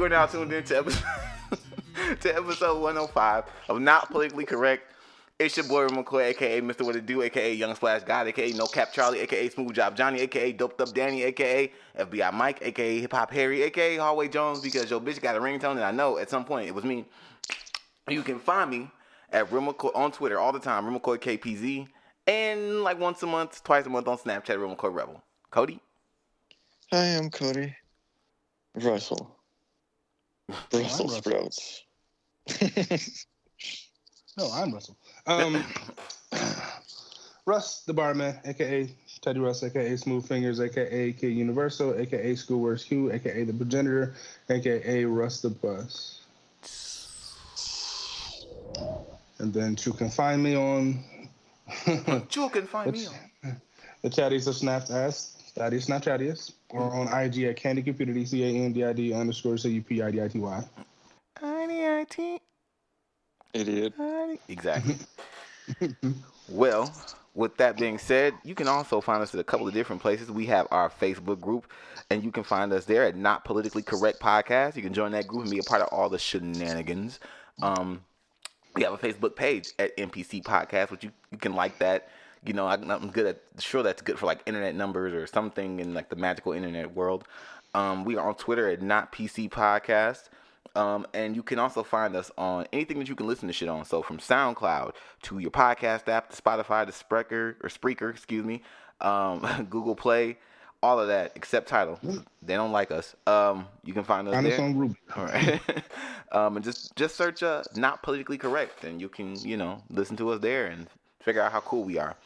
You are now tuned in to episode, to episode 105 of Not Politically Correct. It's your boy McCoy, aka Mr. What It Do, aka Young Splash God, aka No Cap Charlie, aka Smooth Job Johnny, aka Doped Up Danny, aka FBI Mike, aka Hip Hop Harry, aka Hallway Jones, because your bitch got a ringtone, and I know at some point it was me. You can find me at McCoy on Twitter all the time, Real McCoy KPZ, and like once a month, twice a month on Snapchat, Real McCoy Rebel. Cody? Hi, I'm Cody. Russell. Brussels sprouts. No, I'm Russell. Um, Russ, the barman, aka Teddy Russ, aka Smooth Fingers, aka Kid Universal, aka School Schoolworks Q, aka the progenitor, aka Russ the Bus. And then you can find me on You can find me on. the Chatties of Snapped Ass, that is not Chatties, or on IG at Candy Computer D C A N D I D underscore C U P I D I T Y. I-D-I-T. Idiot. Exactly. well, with that being said, you can also find us at a couple of different places. We have our Facebook group, and you can find us there at Not Politically Correct Podcast. You can join that group and be a part of all the shenanigans. Um, we have a Facebook page at NPC Podcast, which you, you can like that. You know, I, I'm good at sure that's good for like internet numbers or something in like the magical internet world. Um, we are on Twitter at Not PC Podcast. Um, and you can also find us on anything that you can listen to shit on. So from SoundCloud to your podcast app, to Spotify, to Spreaker or Spreaker, excuse me, um, Google Play, all of that except Tidal. They don't like us. Um, you can find us Find there. us on Ruby. All right. um, and just just search uh, not politically correct, and you can you know listen to us there and figure out how cool we are.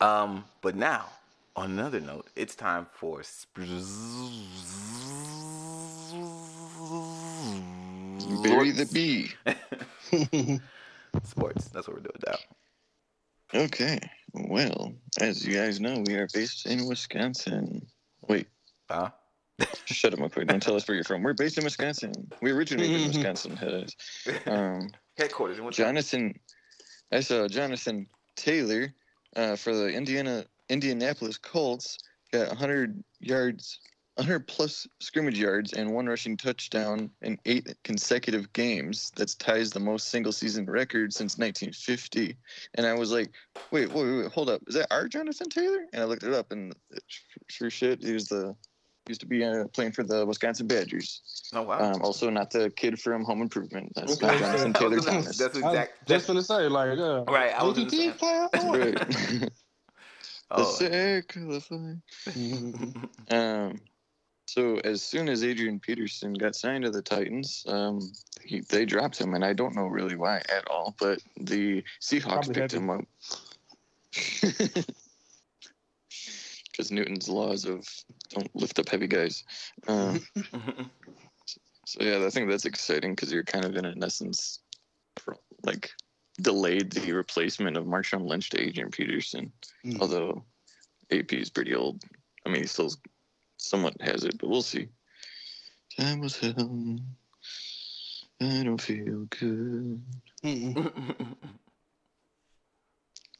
Um, but now, on another note, it's time for Bury the bee. sports. That's what we're doing now. Okay. Well, as you guys know, we are based in Wisconsin. Wait, Huh? shut up, McCoy. Don't tell us where you're from. We're based in Wisconsin. We originated in Wisconsin. Um, Headquarters. in Wisconsin. Jonathan, I saw Jonathan Taylor uh, for the Indiana Indianapolis Colts got 100 yards, 100 plus scrimmage yards, and one rushing touchdown in eight consecutive games. That's ties the most single season record since 1950. And I was like, wait, wait, wait, hold up, is that our Jonathan Taylor? And I looked it up, and sure shit, he was the used to be uh, playing for the Wisconsin Badgers. Oh wow. Um, also, not the kid from Home Improvement. That's Okay. Jonathan Taylor Thomas. That's I was exact. just gonna say, like, uh, Right, I was gonna say- OTT player. Right. the Oh. circle of life. Um, so as soon as Adrian Peterson got signed to the Titans, um, he, they dropped him, and I don't know really why at all. But the Seahawks Probably picked heavy. him up because Newton's laws of don't lift up heavy guys. Um, so yeah, I think that's exciting because you're kind of in, in essence, like delayed the replacement of Marshawn Lynch to Adrian Peterson. Mm. Although AP is pretty old. I mean, he still somewhat has it, but we'll see. Time was hell. I don't feel good. Mm-mm.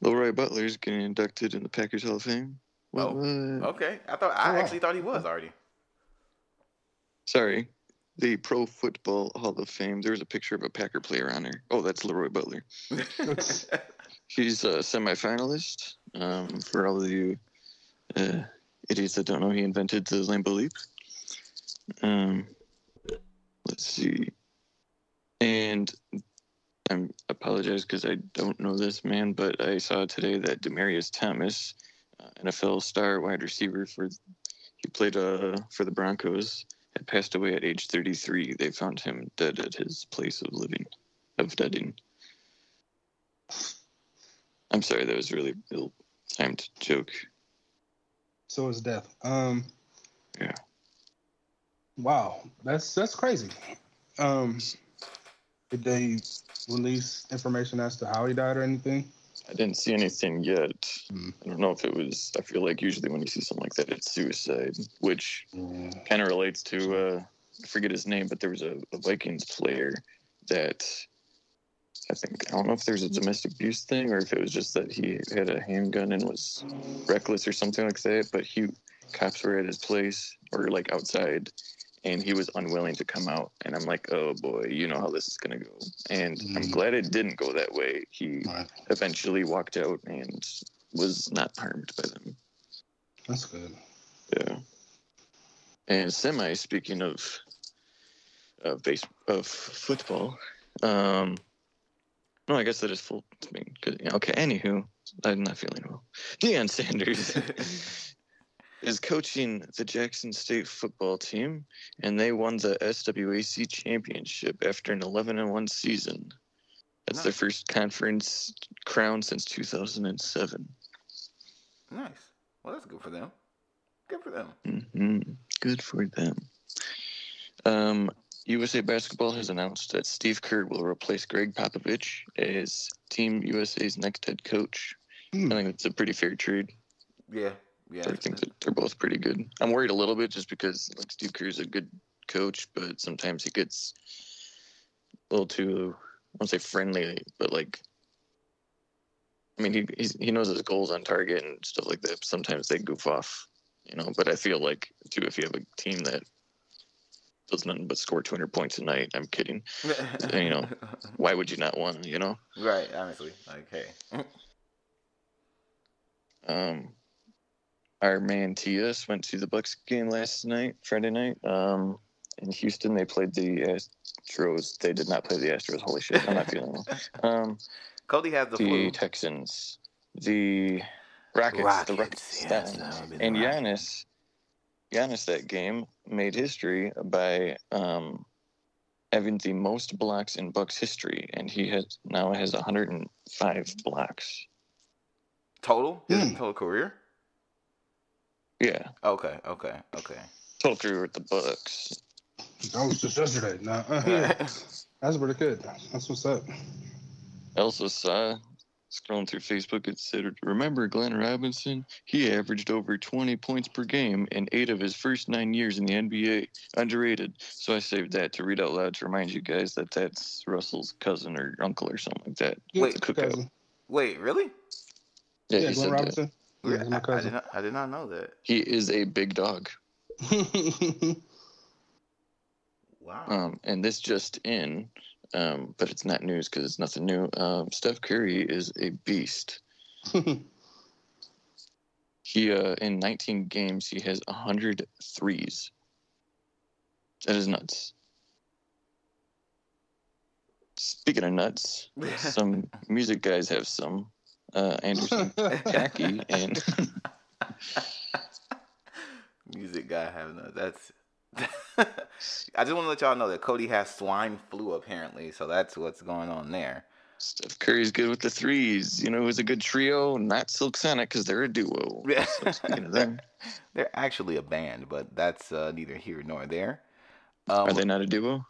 Leroy Butler's getting inducted in the Packers Hall of Fame. What, Oh, okay. I thought I Oh, wow. actually thought he was already. Sorry. The Pro Football Hall of Fame. There's a picture of a Packer player on there. Oh, that's Leroy Butler. He's a semifinalist. Um, for all of you uh, idiots that don't know, he invented the Lambeau Leap. Um, let's see. And I apologize because I don't know this man, but I saw today that Demaryius Thomas, NFL star wide receiver for he played uh, for the Broncos, had passed away at age 33. They found him dead at his place of living, of deading. I'm sorry, that was a really ill-timed joke. so is death. Um. Yeah. Wow, that's that's crazy. Um, did they release information as to how he died or anything? I didn't see anything yet. Hmm. I don't know if it was. I feel like usually when you see something like that, it's suicide, which Yeah. kind of relates to. Uh, I forget his name, but there was a, a Vikings player that I think I don't know if there's a domestic abuse thing or if it was just that he had a handgun and was reckless or something like that. But he cops were at his place or like outside, and he was unwilling to come out. And I'm like, oh boy, you know how this is gonna go. And I'm Mhm. glad it didn't go that way. He Right. eventually walked out and was not harmed by them. That's good. Yeah. And semi, speaking of of base of football, um, no, I guess that is full. I mean, okay. Anywho, I'm not feeling well. Deion Sanders is coaching the Jackson State football team, and they won the SWAC championship after an 11 and one season. That's their first conference crown since 2007. nice. Well, that's good for them. Good for them. hmm Good for them. Um, USA Basketball has announced that Steve Kerr will replace Gregg Popovich as Team USA's next head coach. Hmm. I think that's a pretty fair trade. Yeah. Yeah. I think that they're both pretty good. I'm worried a little bit just because like Steve is a good coach, but sometimes he gets a little too I won't say friendly, but like I mean he he's, he knows his goals on target and stuff like that. Sometimes they goof off, you know. But I feel like too if you have a team that does nothing but score 200 points a night, I'm kidding. you know. Why would you not want? You know. right. Honestly, like, hey. Um, our man Tias went to the Bucks game last night, Friday night. Um, in Houston, they played the Astros. They did not play the Astros. Holy shit, I'm not feeling well. Um, Cody had the the flu. Texans, the Rockets, the Rockets, yes, down. that would the and Rockets. Giannis, Giannis that game made history by um, having the most blocks in Bucks history, and he has now has 105 blocks. Total? His Hmm. total career? Yeah, Okay, okay, okay. total career with the Bucks. That was just yesterday. Nah, uh, that's pretty good. That's what's up. Elsa also saw scrolling through Facebook, it said, Remember Glenn Robinson? He averaged over 20 points per game in eight of his first nine years in the NBA. Underrated. So I saved that to read out loud to remind you guys that that's Russell's cousin or uncle or something like that. Wait, the cousin. Wait, really? Yeah, Yeah, he Glenn said that. Robinson. Yeah, I, I did not, I did not know that. He is a big dog. Wow. Um, and this just in, um, but it's not news because it's nothing new. Um, Steph Curry is a beast. He uh, in 19 games he has 100 threes. That is nuts. Speaking of nuts, some music guys have some. Uh, Anderson Jackie and Music guy having a that's. I just want to let y'all know that Cody has swine flu apparently, so that's what's going on there. Steph Curry's good with the threes. You know, who's a good trio? Not Silk Sonic because they're a duo. So of them, They're actually a band, but that's uh, neither here nor there. Um, are they not a duo?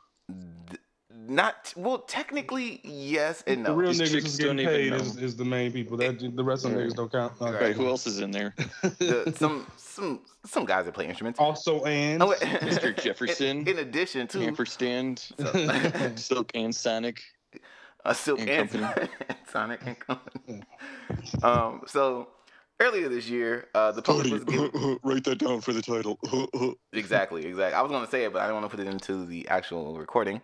th- not well, technically yes and no. The real These niggas chicks getting don't even paid know. is, is the main people. That the rest of them Yeah. niggas don't count. Uh, Right. Who else is in there? The- some some some guys that play instruments. Also, and Oh. Mr. Jefferson. In, in addition to Ampersand, So- Silk, and Sonic. a Silk and and, Company. Sonic and Company. Um, so earlier this year, uh, the public was given, write that down for the title. exactly, exactly. I was going to say it, but I don't want to put it into the actual recording.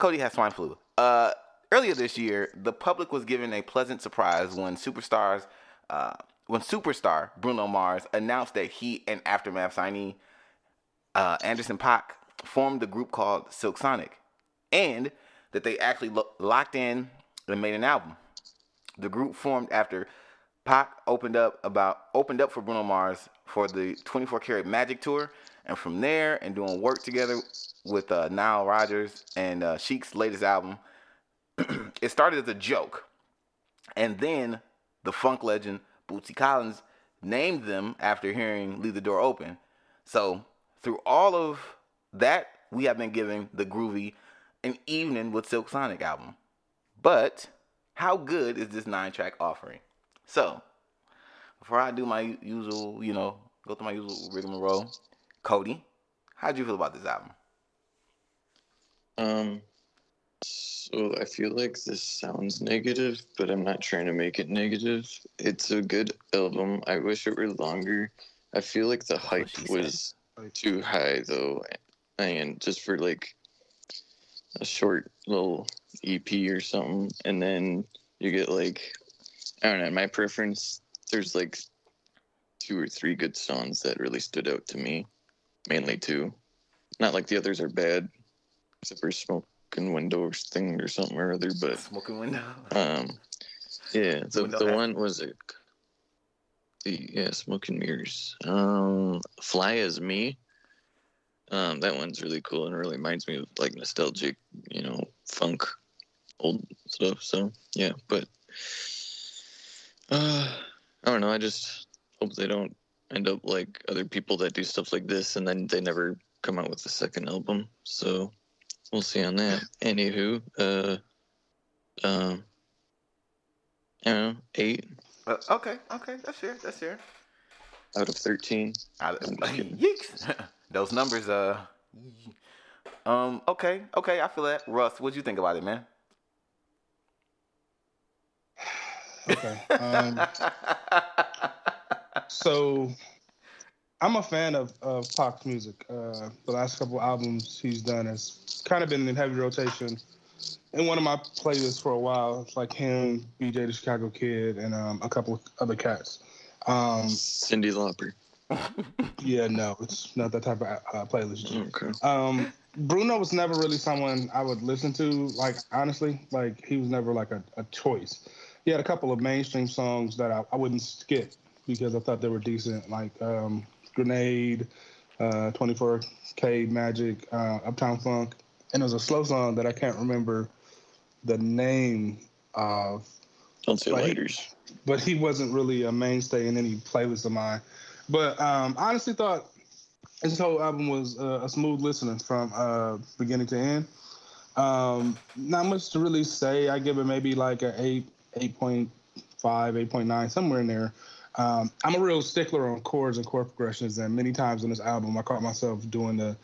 Cody has swine flu. Uh, earlier this year, the public was given a pleasant surprise when superstars, uh, when superstar Bruno Mars announced that he and Aftermath signee uh, Anderson Paak formed the group called Silk Sonic, and that they actually lo- locked in and made an album. The group formed after Paak opened up about opened up for Bruno Mars for the 24 Karat Magic Tour, and from there and doing work together with uh, Nile Rodgers and uh, Chic's latest album, it started as a joke, and then the funk legend Bootsy Collins named them after hearing "Leave the Door Open." So through all of that, we have been giving the groovy an evening with Silk Sonic album. But how good is this nine track offering? So, before I do my usual, you know, go through my usual rigmarole, Cody, how'd you feel about this album? Um, so I feel like this sounds negative, but I'm not trying to make it negative. It's a good album. I wish it were longer. I feel like the hype said. was too high though, and just for like a short little EP or something, and then you get like I don't know. My preference, there's like two or three good songs that really stood out to me, mainly two. Not like the others are bad, except for Smoking Windows thing or something or other, but Smoking window. um, yeah, the Window the hat. one was it. The yeah, smoking mirrors. Um, Fly as me. Um, that one's really cool and really reminds me of like nostalgic, you know, funk, old stuff. So yeah, but uh, I don't know. I just hope they don't end up like other people that do stuff like this and then they never come out with a second album. So we'll see on that. Anywho, uh, um. I don't know, eight Uh, okay, okay, that's fair. That's fair. out of thirteen. I, I'm just kidding. Yeeks. Those numbers, uh, um, okay, okay, I feel that. Russ, what'd you think about it, man? Okay. Um, so I'm a fan of, of Paak's music. Uh, the last couple albums he's done has kind of been in heavy rotation in one of my playlists for a while. It's like him, BJ the Chicago Kid, and um, a couple other cats. Um, Cyndi Lauper. yeah, no, it's not that type of uh, playlist. Okay. Um, Bruno was never really someone I would listen to. Like honestly, like he was never like a, a choice. He had a couple of mainstream songs that I, I wouldn't skip because I thought they were decent, like um, Grenade, uh, 24K Magic, uh, Uptown Funk, and there was a slow song that I can't remember the name of, Don't say Like- lighters. but he wasn't really a mainstay in any playlist of mine. But um, I honestly thought this whole album was uh, a smooth listening from uh, beginning to end. Um, not much to really say. I give it maybe like a eight, eight point five, eight point nine, somewhere in there. Um, I'm a real stickler on chords and chord progressions, and many times on this album, I caught myself doing the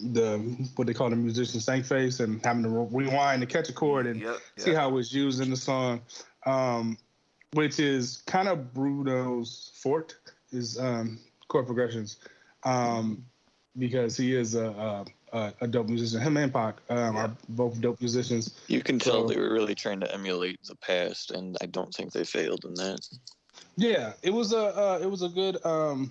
the what they call the musician stank face and having to rewind to catch a chord and Yep, see how it was used in the song, um, which is kind of Bruno's forte is um, chord progressions, um, because he is a, a, a dope musician. Him and Paak um, Yeah. are both dope musicians. You can tell So- they were really trying to emulate the past, and I don't think they failed in that. Yeah, it was a uh, it was a good um,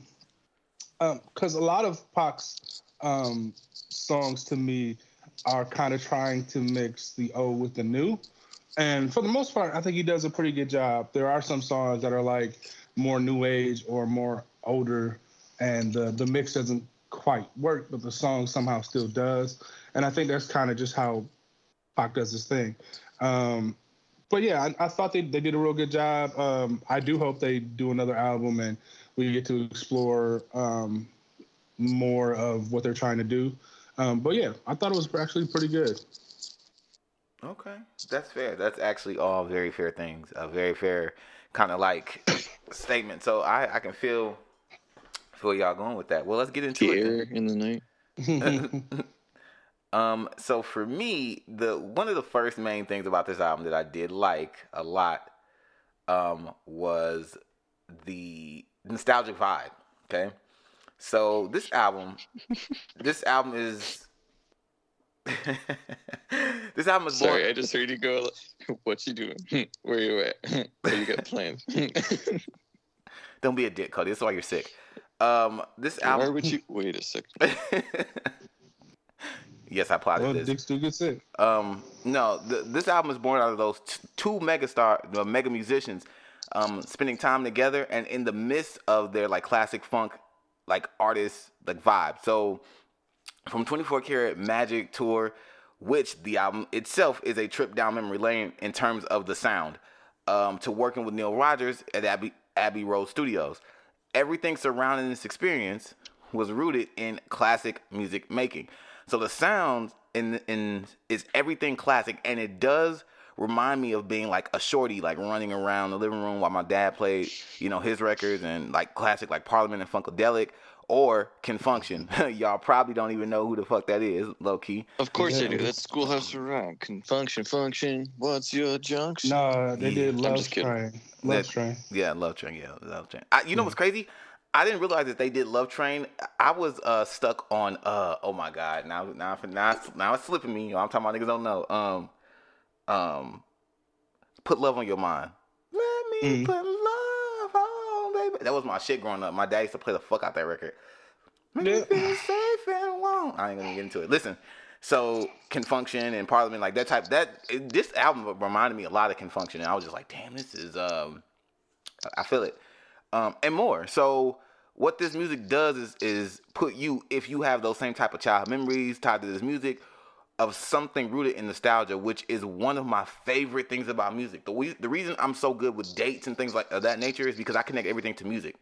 because a lot of Paak's um, songs to me are kind of trying to mix the old with the new, and for the most part, I think he does a pretty good job. There are some songs that are like more new age or more older, and the the mix doesn't quite work, but the song somehow still does, and I think that's kind of just how Paak does his thing. Um, but yeah, I, I thought they, they did a real good job. Um, I do hope they do another album and we get to explore um, more of what they're trying to do. Um, but yeah, I thought it was actually pretty good. Okay, that's fair. That's actually all very fair things. A very fair kind of like statement. So I, I can feel feel y'all going with that. Well, let's get into The it. air in the night. Um, so for me, the one of the first main things about this album that I did like a lot um, was the nostalgic vibe. Okay, so this album, this album is. this album is born. Sorry, I just heard you go. What you doing? Where you at? what you got planned? Don't be a dick, Cody. That's why you're sick. Um, this album. would you? Wait a second. Yes, I plotted well, this. dicks do get sick. Um, no, th- this album is born out of those t- two mega star, uh, mega musicians, um, spending time together and in the midst of their like classic funk, like artist like vibe. So, from 24 Karat Magic Tour, which the album itself is a trip down memory lane in terms of the sound, um, to working with Neil Rogers at Abbey Abbey Road Studios. Everything surrounding this experience was rooted in classic music making. So the sound in in is everything classic, and it does remind me of being like a shorty, like running around the living room while my dad played, you know, his records and like classic like Parliament and Funkadelic or Con Funk Shun. Y'all probably don't even know who the fuck that is, low key. Of course Yeah. I do. That's Schoolhouse Rock. Can function, function. What's your junction? No, they Yeah, did I'm Love. Train. Love That- Train. Yeah, Love Train. Yeah, Love Train. I, you know what's mm. crazy? I didn't realize that they did Love Train. I was uh, stuck on uh oh my god now now now now it's slipping me. I'm talking about niggas don't know. Um um put love on your mind. Let me mm. put love on baby. That was my shit growing up. My dad used to play the fuck out that record. Make yeah. me safe and warm. I ain't gonna get into it. Listen, so Con Funk Shun and Parliament like that type that it, this album reminded me a lot of Funk and I was just like damn this is um I feel it um and more so what this music does is is put you if you have those same type of child memories tied to this music of something rooted in nostalgia which is one of my favorite things about music the, we, the reason i'm so good with dates and things like of that nature is because i connect everything to music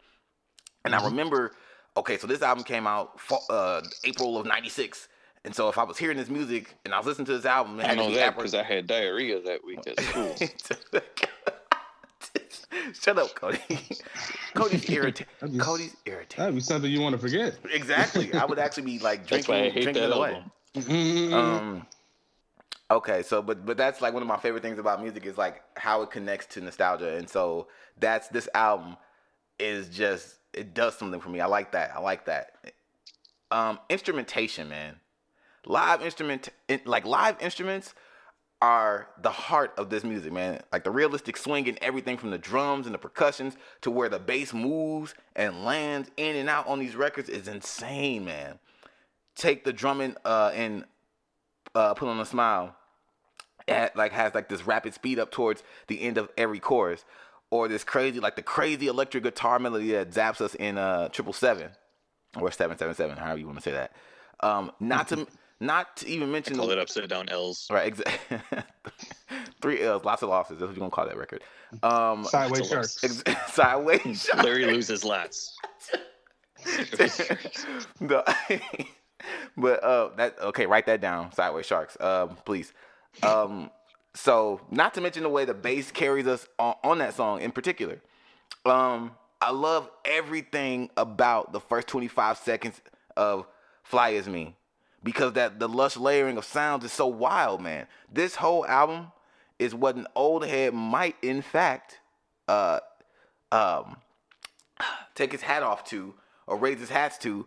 and mm-hmm. i remember okay so this album came out uh, april of 96 and so if I was hearing this music and I was listening to this album, I know that because I had diarrhea that week at school. Shut up, Cody. Cody's irritated. Cody's irritated. That'd be something you want to forget. Exactly. I would actually be like drinking, drinking it away. Mm-hmm. Um. Okay, so but but that's like one of my favorite things about music is like how it connects to nostalgia, and so that's this album is just it does something for me. I like that. I like that. Um, instrumentation, man live instrument like live instruments are the heart of this music, man. Like the realistic swing and everything from the drums and the percussions to where the bass moves and lands in and out on these records is insane, man. Take the drumming uh, and uh, put on a smile. It like has like this rapid speed up towards the end of every chorus, or this crazy like the crazy electric guitar melody that zaps us in uh triple seven or seven seven seven, however you want to say that. Um, not to not to even mention I call the, it upside down L's. Right, exactly. Three L's, lots of losses. That's what you're gonna call that record. Um, sideways sharks. Ex- sideways sharks. Larry loses lats. no, but uh, that okay. Write that down. Sideways sharks. Um, please. Um, so not to mention the way the bass carries us on, on that song in particular. Um, I love everything about the first 25 seconds of "Fly As Me." Because that the lush layering of sounds is so wild, man. This whole album is what an old head might, in fact, uh, um, take his hat off to or raise his hats to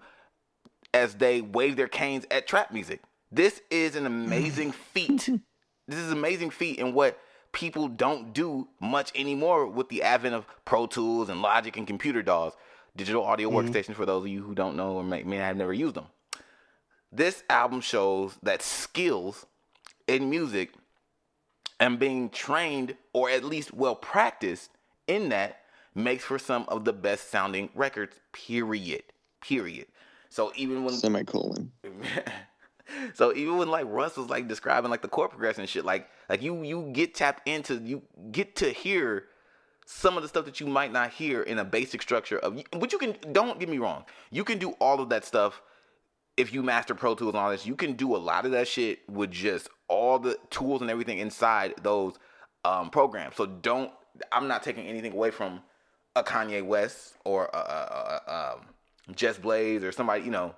as they wave their canes at trap music. This is an amazing feat. This is an amazing feat in what people don't do much anymore with the advent of Pro Tools and Logic and computer DAWs, digital audio mm-hmm. workstations for those of you who don't know or may, may have never used them this album shows that skills in music and being trained or at least well practiced in that makes for some of the best sounding records period. Period. So even when semicolon. So even when like russ was like describing like the chord progression shit like like you you get tapped into you get to hear some of the stuff that you might not hear in a basic structure of but you can don't get me wrong you can do all of that stuff if you master Pro Tools and all this, you can do a lot of that shit with just all the tools and everything inside those um, programs. So don't. I'm not taking anything away from a Kanye West or a, a, a, um, Just Blaze or somebody, you know,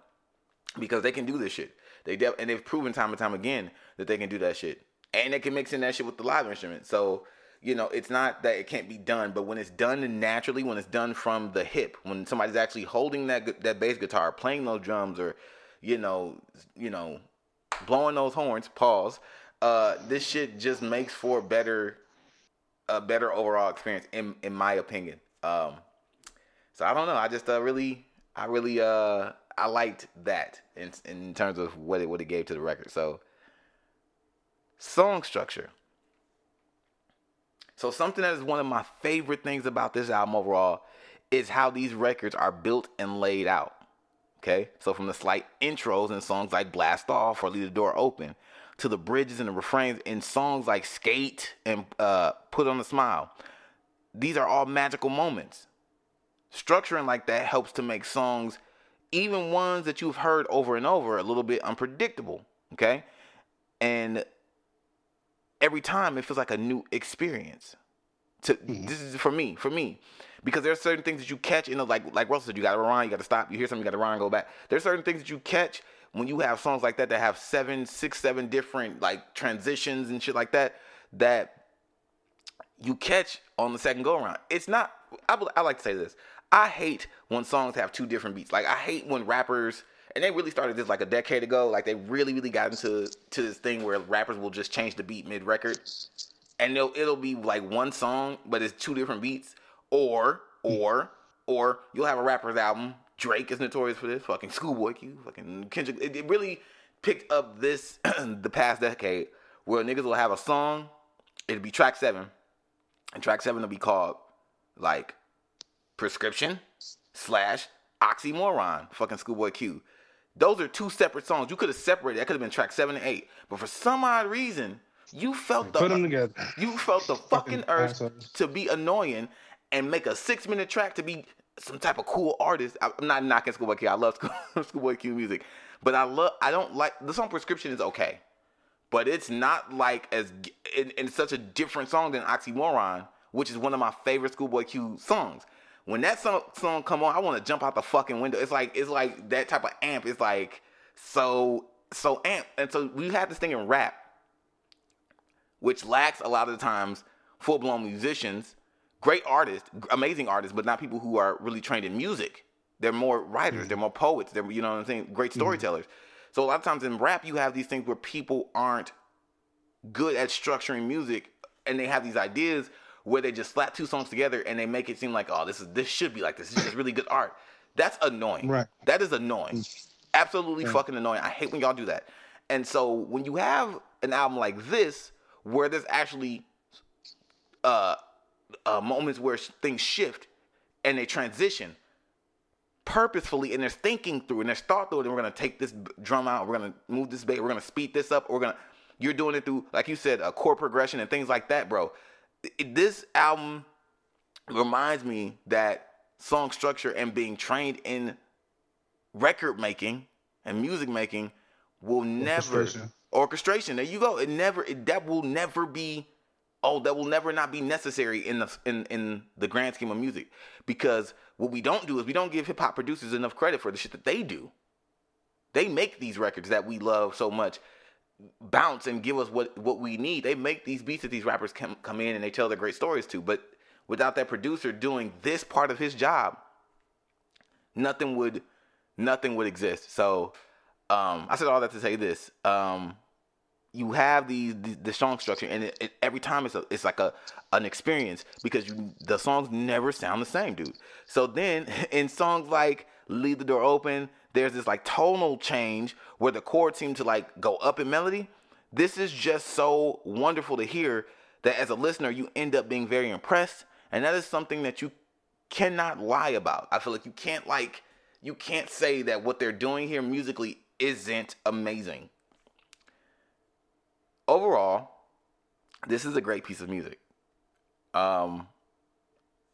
because they can do this shit. They de- and they've proven time and time again that they can do that shit, and they can mix in that shit with the live instrument. So you know, it's not that it can't be done, but when it's done naturally, when it's done from the hip, when somebody's actually holding that that bass guitar, playing those drums, or you know, you know, blowing those horns, pause. Uh, this shit just makes for better, a better overall experience, in in my opinion. Um, so I don't know. I just uh, really, I really, uh, I liked that in in terms of what it what it gave to the record. So, song structure. So something that is one of my favorite things about this album overall is how these records are built and laid out. Okay, so from the slight intros in songs like Blast Off or Leave the Door Open to the bridges and the refrains in songs like Skate and uh, Put on a Smile, these are all magical moments. Structuring like that helps to make songs, even ones that you've heard over and over, a little bit unpredictable. Okay, and every time it feels like a new experience. To mm-hmm. this is for me, for me because there's certain things that you catch in the like like Russell said, you gotta rewind, you gotta stop, you hear something, you gotta rewind, go back. There's certain things that you catch when you have songs like that that have seven, six, seven different like transitions and shit like that that you catch on the second go around. It's not. I, I like to say this. I hate when songs have two different beats. Like I hate when rappers and they really started this like a decade ago. Like they really, really got into to this thing where rappers will just change the beat mid record, and it'll it'll be like one song, but it's two different beats. Or hmm. or or you'll have a rapper's album. Drake is notorious for this. Fucking Schoolboy Q. Fucking Kendrick. It, it really picked up this the past decade where niggas will have a song. It'll be track seven, and track seven will be called like prescription slash oxymoron. Fucking Schoolboy Q. Those are two separate songs. You could have separated. That could have been track seven and eight. But for some odd reason, you felt the put them together. You felt the fucking urge to be annoying and make a six minute track to be some type of cool artist. I'm not knocking Schoolboy Q. I love Schoolboy Q music, but I love. I don't like the song "Prescription" is okay, but it's not like as in, such a different song than "Oxymoron," which is one of my favorite Schoolboy Q songs when that song, song come on, I want to jump out the fucking window. It's like it's like that type of amp. It's like so so amp, and so we have this thing in rap, which lacks a lot of the times full blown musicians, great artists, amazing artists, but not people who are really trained in music. They're more writers, mm-hmm. they're more poets, they're you know what I'm saying, great mm-hmm. storytellers. Mm-hmm. So a lot of times in rap, you have these things where people aren't good at structuring music, and they have these ideas where they just slap two songs together and they make it seem like, oh, this is this should be like this. This is just really good art. That's annoying. Right. That is annoying. Mm. Absolutely fucking annoying. I hate when y'all do that. And so when you have an album like this, where there's actually uh, uh, moments where things shift and they transition purposefully, and there's thinking through and there's thought through and we're gonna take this drum out, we're gonna move this bass, we're gonna speed this up, we're gonna. You're doing it through, like you said, a chord progression and things like that, bro this album reminds me that song structure and being trained in record making and music making will never orchestration. orchestration. There you go. It never. It, that will never be. Oh, that will never not be necessary in the in in the grand scheme of music because what we don't do is we don't give hip hop producers enough credit for the shit that they do. They make these records that we love so much bounce and give us what what we need. They make these beats that these rappers come come in and they tell their great stories to. But without that producer doing this part of his job, nothing would nothing would exist. So um, I said all that to say this. Um, you have these the, the song structure, and it, it, every time it's a, it's like a an experience because you, the songs never sound the same, dude. So then in songs like "Leave the Door Open," there's this like tonal change where the chords seem to like go up in melody. This is just so wonderful to hear that as a listener, you end up being very impressed. And that is something that you cannot lie about. I feel like you can't like, you can't say that what they're doing here musically isn't amazing. Overall, this is a great piece of music. Um,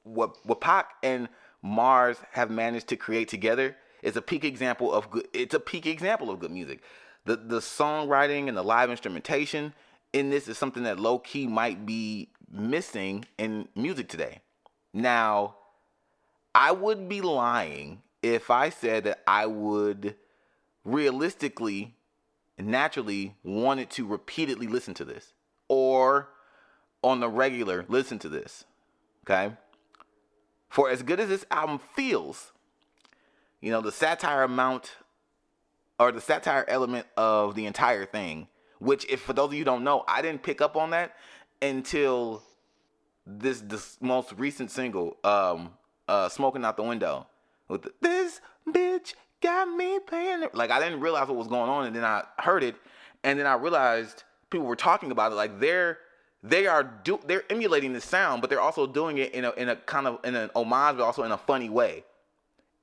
what what Paak and Mars have managed to create together is a peak example of good. It's a peak example of good music. The the songwriting and the live instrumentation in this is something that low key might be missing in music today. Now, I would be lying if I said that I would realistically naturally wanted to repeatedly listen to this or on the regular listen to this. Okay? For as good as this album feels, you know, the satire amount or the satire element of the entire thing, which if for those of you don't know, I didn't pick up on that until this this most recent single, um, uh, Smoking Out the Window. With the, this bitch got me paying like I didn't realize what was going on and then I heard it and then I realized people were talking about it. Like they're they are do they're emulating the sound but they're also doing it in a in a kind of in an homage but also in a funny way.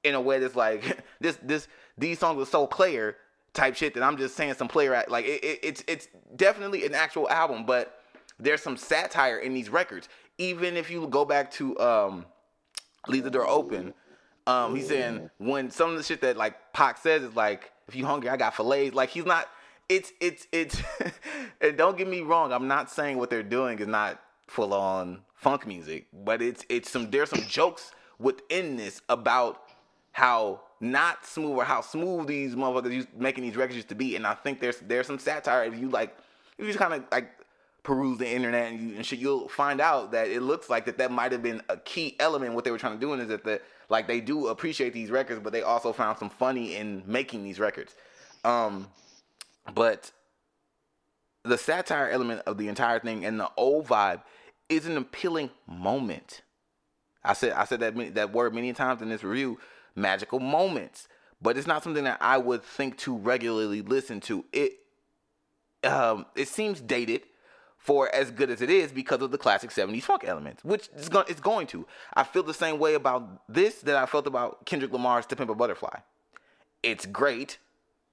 In a way that's like this this these songs are so player type shit that I'm just saying some player like it, it, it's it's definitely an actual album, but there's some satire in these records. Even if you go back to um, Leave the Door Open, um, he's saying when some of the shit that like Pac says is like, if you hungry, I got fillets. Like he's not. It's it's it's. and don't get me wrong, I'm not saying what they're doing is not full on funk music, but it's it's some there's some jokes within this about how not smooth or how smooth these motherfuckers used, making these records used to be. And I think there's there's some satire if you like if you just kind of like peruse the internet and, you, and shit, you'll find out that it looks like that that might have been a key element. What they were trying to do is that the like they do appreciate these records, but they also found some funny in making these records. Um, but the satire element of the entire thing and the old vibe is an appealing moment. I said I said that that word many times in this review, magical moments. But it's not something that I would think to regularly listen to. It um, it seems dated for as good as it is because of the classic 70s funk elements, which is going, it's going to. I feel the same way about this that I felt about Kendrick Lamar's To Pimp a Butterfly. It's great.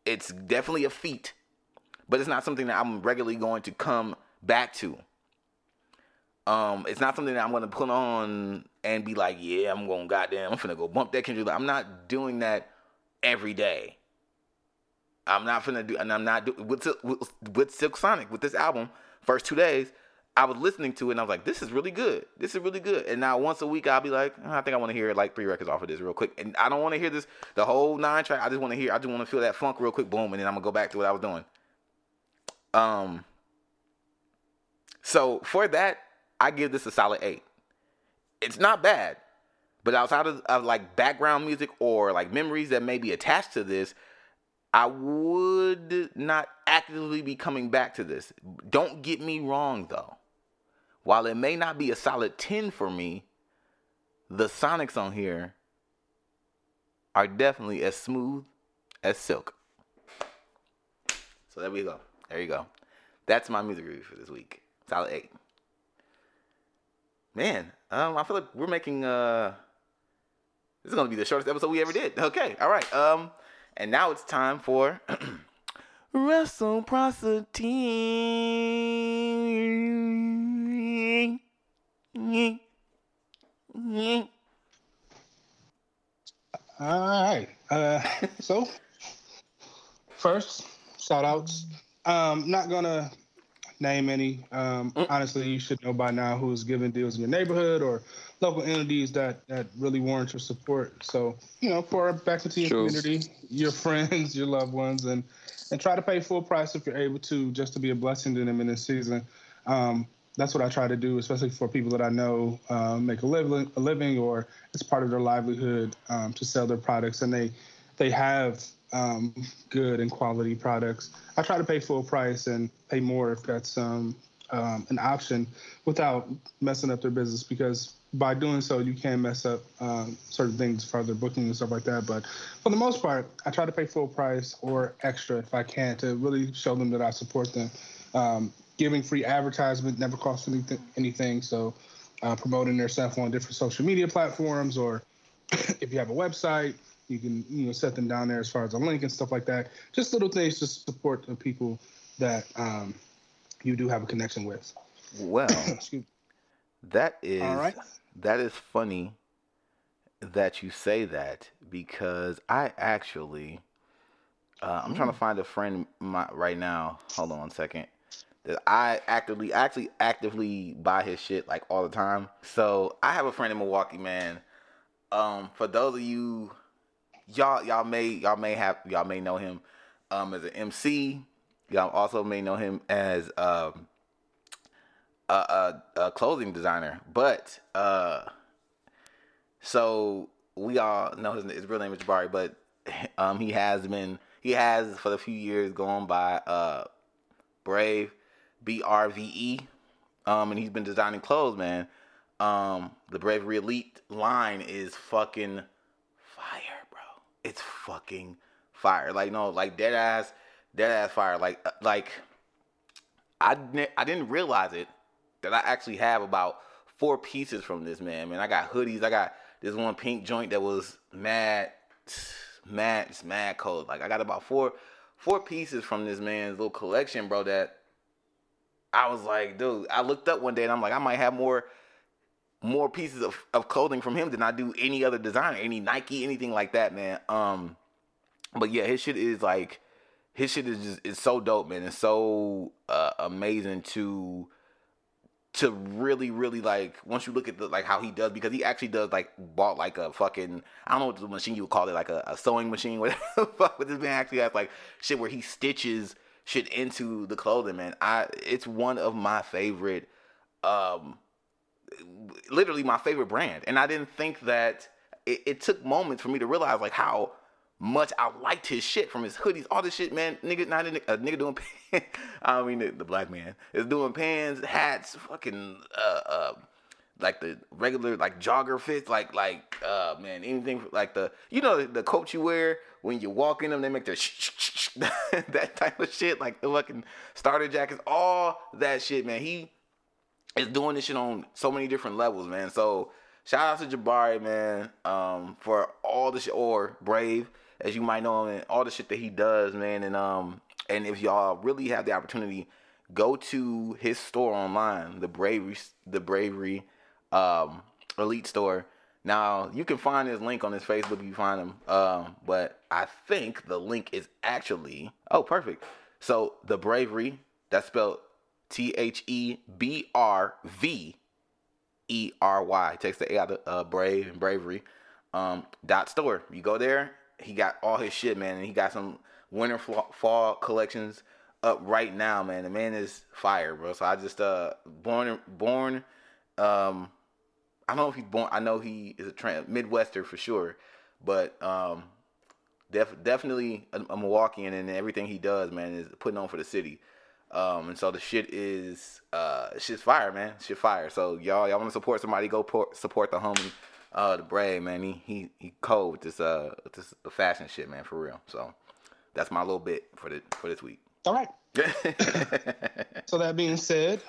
It's definitely a feat, but it's not something that I'm regularly going to come back to. Um, it's not something that I'm gonna put on and be like, yeah, I'm going to goddamn, I'm finna go bump that Kendrick. I'm not doing that every day. I'm not finna do, and I'm not doing with, with with Silk Sonic with this album. First two days, I was listening to it and I was like, this is really good. This is really good. And now once a week, I'll be like, oh, I think I want to hear like three records off of this real quick. And I don't want to hear this the whole nine track. I just want to hear. I just want to feel that funk real quick, boom, and then I'm gonna go back to what I was doing. Um. So for that, I give this a solid eight. It's not bad, but outside of, of like background music or like memories that may be attached to this, I would not actively be coming back to this. Don't get me wrong though. While it may not be a solid 10 for me, the sonics on here are definitely as smooth as silk. So there we go. There you go. That's my music review for this week. Solid 8 man, um, I feel like we're making uh, this is gonna be the shortest episode we ever did. Okay, all right. Um, and now it's time for reciprocity. All right. Uh, so first, shout outs. Um, not gonna name any. Um, mm. Honestly, you should know by now who's giving deals in your neighborhood or local entities that that really warrant your support. So you know, back into your sure. community, your friends, your loved ones, and and try to pay full price if you're able to, just to be a blessing to them in this season. Um, that's what I try to do, especially for people that I know um, make a living, a living, or it's part of their livelihood um, to sell their products, and they they have um, good and quality products. I try to pay full price and pay more if that's um, um, an option without messing up their business because by doing so you can mess up um, certain things for their booking and stuff like that. But for the most part, I try to pay full price or extra if I can to really show them that I support them. Um, giving free advertisement never costs anything. anything so uh, promoting their stuff on different social media platforms or if you have a website you can you know set them down there as far as a link and stuff like that. Just little things to support the people that um, you do have a connection with. Well, that is that is funny that you say that because I actually uh, I'm mm. trying to mm. find a friend my, right now. Hold on one second. That I actively actually actively buy his shit like all the time. So I have a friend in Milwaukee, man. Um, for those of you y'all y'all may y'all may have y'all may know him um, as an MC. Y'all also may know him as um, a, a, a, clothing designer. But uh, so we all know his, his real name is Jabari, but um, he has been he has for the few years gone by uh, Brave B R V E, um, and he's been designing clothes, man. Um, the Bravery Elite line is fucking fire, bro. it's fucking fire. Like no, like dead ass, dead ass fire. Like uh, like I I didn't realize it that I actually have about four pieces from this man. Man, I got hoodies. I got this one pink joint that was mad, mad, mad cold. Like I got about four four pieces from this man's little collection, bro. That I was like, dude. I looked up one day and I'm like, I might have more more pieces of, of clothing from him than I do any other designer, any Nike, anything like that, man. Um, but yeah, his shit is like his shit is just it's so dope, man. It's so uh, amazing to to really, really like once you look at the like how he does because he actually does like bought like a fucking I don't know what the machine you would call it like a, a sewing machine whatever fuck but this man actually has like shit where he stitches shit into the clothing, man. I it's one of my favorite, um, literally my favorite brand, and I didn't think that it, it took moments for me to realize like how much I liked his shit from his hoodies, all this shit, man. Nigga, not a, a nigga doing pants. I mean the, the, black man is doing pants, hats, fucking uh uh like the regular like jogger fits, like like uh man anything like the you know the, coat you wear when you walk in them they make the sh- sh- sh- that type of shit like the fucking starter jackets, all that shit, man. He is doing this shit on so many different levels, man. So shout out to Jabari, man, um, for all the shit or Brave as you might know him, and all the shit that he does, man. And um, and if y'all really have the opportunity, go to his store online, the Bravery, the Bravery, um, Elite Store. Now you can find his link on his Facebook if you find him. Um, but I think the link is actually oh perfect. So the Bravery that's spelled T H E B R V E R Y takes the A out of uh, brave and bravery. Um, dot store. You go there, he got all his shit, man, and he got some winter fall collections up right now, man. The man is fire, bro. So I just uh born born um I don't know if he's born I know he is a trans Midwester for sure, but um def, definitely a, a Milwaukeean and everything he does, man, is putting on for the city. Um, and so the shit is uh shit's fire, man. Shit fire. So y'all y'all want to support somebody, go por- support the homie uh, the Brave man, he he he cold with this uh this fashion shit, man, for real. So that's my little bit for the for this week. All right. so that being said,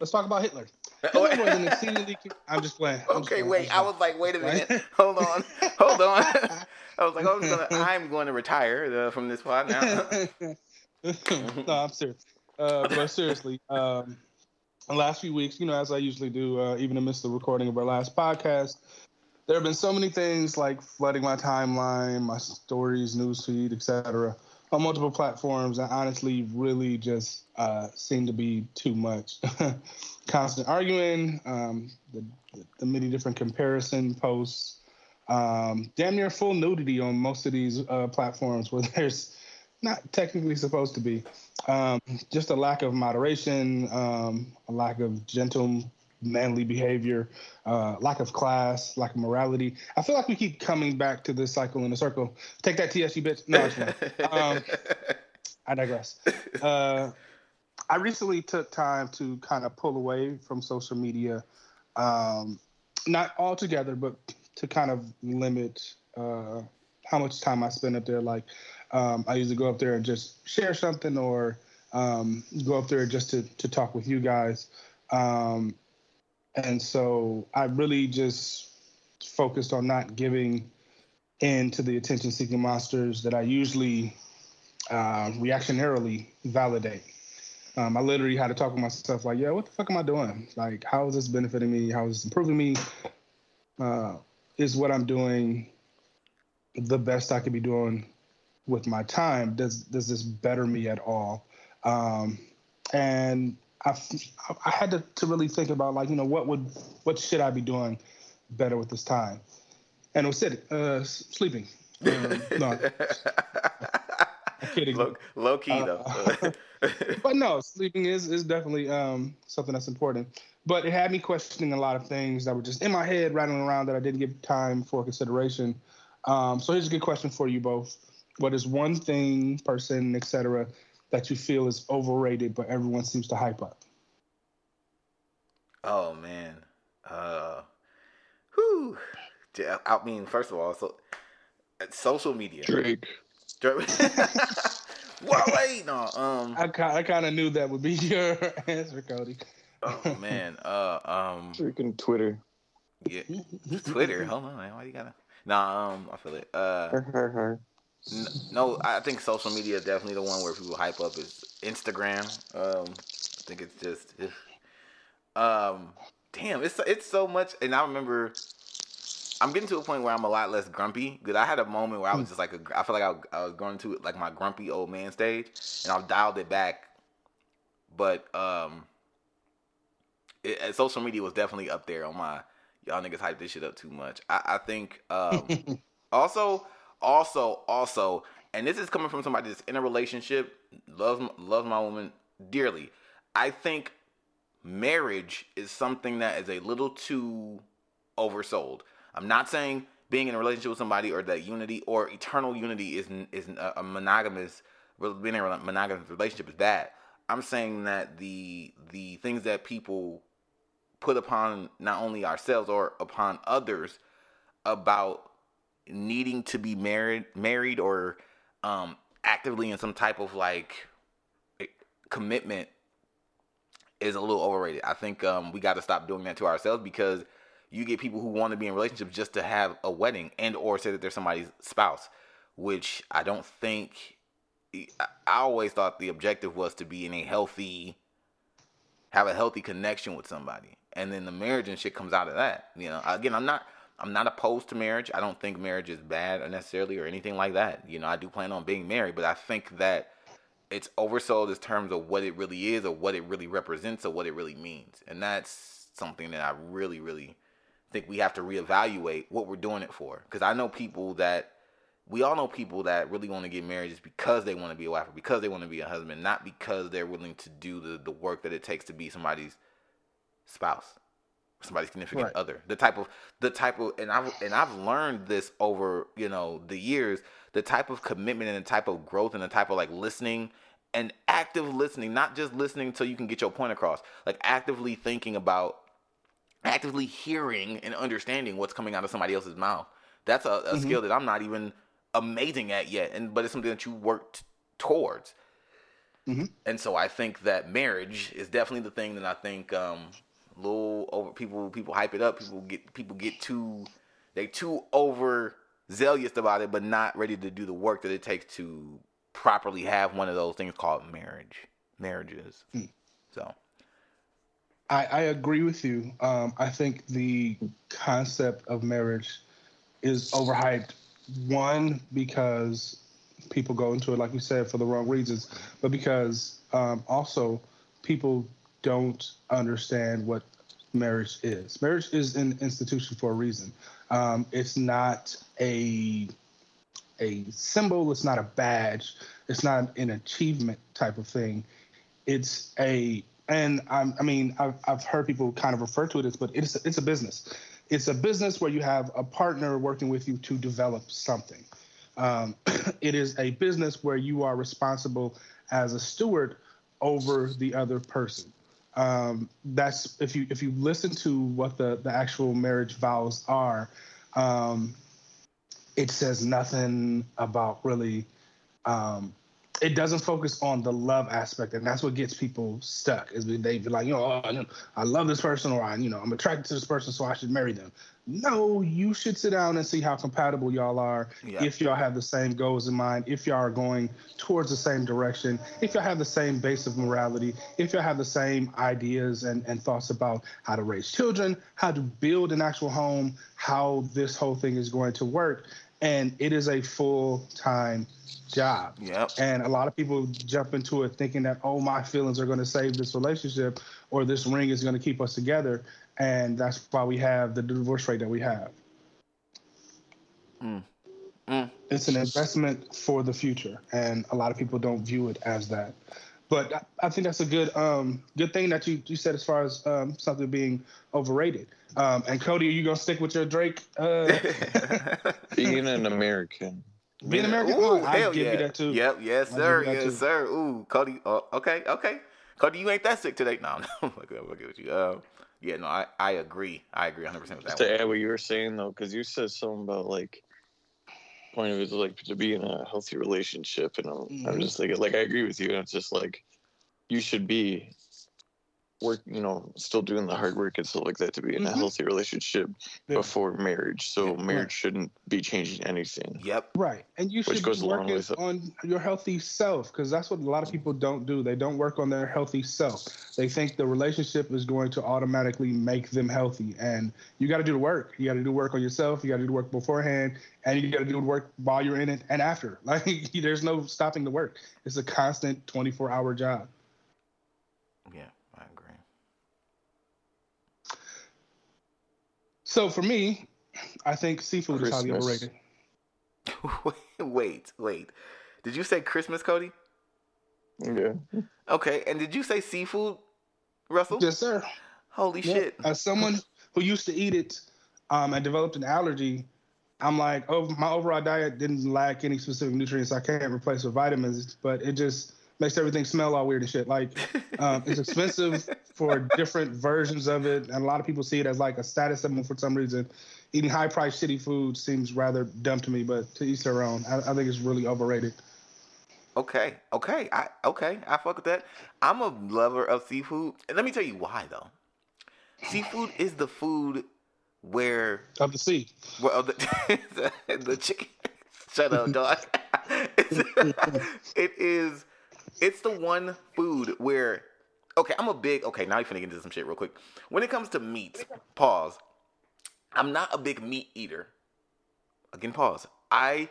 let's talk about Hitler. Hitler was an exceedingly. I'm just playing. I'm okay, just wait. I was like, wait a minute. Hold on. Hold on. I was like, I'm gonna, I'm going to retire uh, from this pod now. no, I'm serious. Uh, but seriously, um, the last few weeks, you know, as I usually do, uh, even amidst the recording of our last podcast, there have been so many things like flooding my timeline, my stories, newsfeed, etc., on multiple platforms. I honestly really just uh, seem to be too much. Constant arguing, um, the, the, many different comparison posts, um, damn near full nudity on most of these uh, platforms where there's not technically supposed to be. Um, just a lack of moderation, um, a lack of gentle, manly behavior, uh, lack of class, lack of morality. I feel like we keep coming back to this cycle in a circle. Take that TSU bitch. No, um, I digress. Uh, I recently took time to kind of pull away from social media, um, not altogether, but to kind of limit uh, how much time I spend up there. Like um, I usually go up there and just share something or um, go up there just to, to talk with you guys. Um, and so I really just focused on not giving in to the attention seeking monsters that I usually uh, reactionarily validate. Um, I literally had to talk with myself like, yeah, what the fuck am I doing? Like, how is this benefiting me? How is this improving me? Uh, is what I'm doing the best I could be doing with my time does does this better me at all? Um, and I, I had to, to really think about like you know what would what should I be doing better with this time? And it was sitting uh, sleeping. Um, no. I'm kidding. Low, low key uh, though. But no sleeping is is definitely um, something that's important. But it had me questioning a lot of things that were just in my head rattling around that I didn't give time for consideration um, so here's a good question for you both what is one thing, person, etc., that you feel is overrated, but everyone seems to hype up? Oh man, uh, whew. I mean, first of all, so social media. Drake. Drake. well, wait, no. Um, I, I kind of knew that would be your answer, Cody. oh man, uh, um, freaking Twitter. Yeah, Twitter. Hold on, man. Why you gotta? Nah, um, I feel it. Uh. No, I think social media is definitely the one where people hype up is Instagram. Um, I think it's just, um, damn, it's it's so much. And I remember, I'm getting to a point where I'm a lot less grumpy. Because I had a moment where I was just like, a, I feel like I, I was going to like my grumpy old man stage, and I've dialed it back. But um, it, social media was definitely up there on my y'all niggas hype this shit up too much. I, I think um, also also, also, and this is coming from somebody that's in a relationship, loves loves my woman dearly. I think marriage is something that is a little too oversold. I'm not saying being in a relationship with somebody or that unity or eternal unity is is a monogamous being in a monogamous relationship is bad. I'm saying that the the things that people put upon not only ourselves or upon others about needing to be married married or um actively in some type of like commitment is a little overrated. I think um we got to stop doing that to ourselves because you get people who want to be in relationships just to have a wedding and or say that they're somebody's spouse, which I don't think I always thought the objective was to be in a healthy, have a healthy connection with somebody, and then the marriage and shit comes out of that. You know, again, I'm not, I'm not opposed to marriage. I don't think marriage is bad necessarily or anything like that. You know, I do plan on being married, but I think that it's oversold in terms of what it really is or what it really represents or what it really means, and that's something that I really, really think we have to reevaluate what we're doing it for. Because I know people that we all know people that really want to get married just because they want to be a wife or because they want to be a husband, not because they're willing to do the, the work that it takes to be somebody's spouse, somebody's significant right. other. The type of the type of and I've and I've learned this over, you know, the years, the type of commitment and the type of growth and the type of like listening and active listening, not just listening until you can get your point across, like actively thinking about actively hearing and understanding what's coming out of somebody else's mouth. That's a, a mm-hmm. skill that I'm not even amazing at yet, and but it's something that you worked towards. Mm-hmm. And so I think that marriage is definitely the thing that I think um, little over people people hype it up. People get people get too they too over zealous about it, but not ready to do the work that it takes to properly have one of those things called marriage marriages. Mm. So. I, I, agree with you. Um, I think the concept of marriage is overhyped one because people go into it, like you said, for the wrong reasons, but because um, also people don't understand what marriage is. Marriage is an institution for a reason. Um, it's not a a symbol. It's not a badge. It's not an achievement type of thing. It's a and I'm, i mean I've, I've heard people kind of refer to it as, but it's it's a business it's a business where you have a partner working with you to develop something. Um, it is a business where you are responsible as a steward over the other person. Um, that's if you if you listen to what the the actual marriage vows are, um, it says nothing about really um, it doesn't focus on the love aspect, and that's what gets people stuck. Is they be like, you know, oh, I love this person, or I, you know, I'm attracted to this person, so I should marry them. No, you should sit down and see how compatible y'all are. Yeah. If y'all have the same goals in mind, if y'all are going towards the same direction, if y'all have the same base of morality, if y'all have the same ideas and, and thoughts about how to raise children, how to build an actual home, how this whole thing is going to work, and it is a full time job. Yep. And a lot of people jump into it thinking that, oh, my feelings are going to save this relationship or this ring is going to keep us together. And that's why we have the divorce rate that we have. Mm. Mm. It's an investment for the future, and a lot of people don't view it as that. But I think that's a good um, good thing that you, you said as far as um, something being overrated. Um, and Cody, are you gonna stick with your Drake? Uh... Being an American. Being American, Ooh, oh, I give yeah. you that too. Yep, yes, sir, yes, too. sir. Ooh, Cody. Uh, okay, okay. Cody, you ain't that sick today. No, no, I'm okay with you. Uh, yeah, no, I, I agree. I agree 100 percent with that. Just to add what you were saying though, because you said something about like point of it is like to be in a healthy relationship, and I'm, mm-hmm. I'm just like like I agree with you. And it's just like you should be work, you know, still doing the hard work and stuff like that to be in mm-hmm. a healthy relationship yeah. before marriage. So yeah, marriage right. shouldn't be changing anything. Yep. Right. And you should goes be working on your healthy self because that's what a lot of people don't do. They don't work on their healthy self. They think the relationship is going to automatically make them healthy. And you got to do the work. You got to do work on yourself. You got to do the work beforehand and you got to do the work while you're in it and after. Like there's no stopping the work. It's a constant 24 hour job. Yeah. So for me, I think seafood Christmas. is highly overrated. wait, wait. Did you say Christmas, Cody? Yeah. Okay, and did you say seafood, Russell? Yes, sir. Holy Yep. shit! As someone who used to eat it um, and developed an allergy, I'm like, oh, my overall diet didn't lack any specific nutrients. I can't replace with vitamins, but it just makes everything smell all weird and shit. Like, um, it's expensive for different versions of it, and a lot of people see it as like a status symbol for some reason. Eating high priced shitty food seems rather dumb to me, but to each their own. I, I think it's really overrated. Okay, okay, I okay, I fuck with that. I'm a lover of seafood, and let me tell you why though. Seafood is the food where Of the sea. well the the chicken. Shut up, dog. It is. It's the one food where. Okay, I'm a big. Okay, now you're finna get into some shit real quick. When it comes to meats, pause. I'm not a big meat eater. Again, pause. I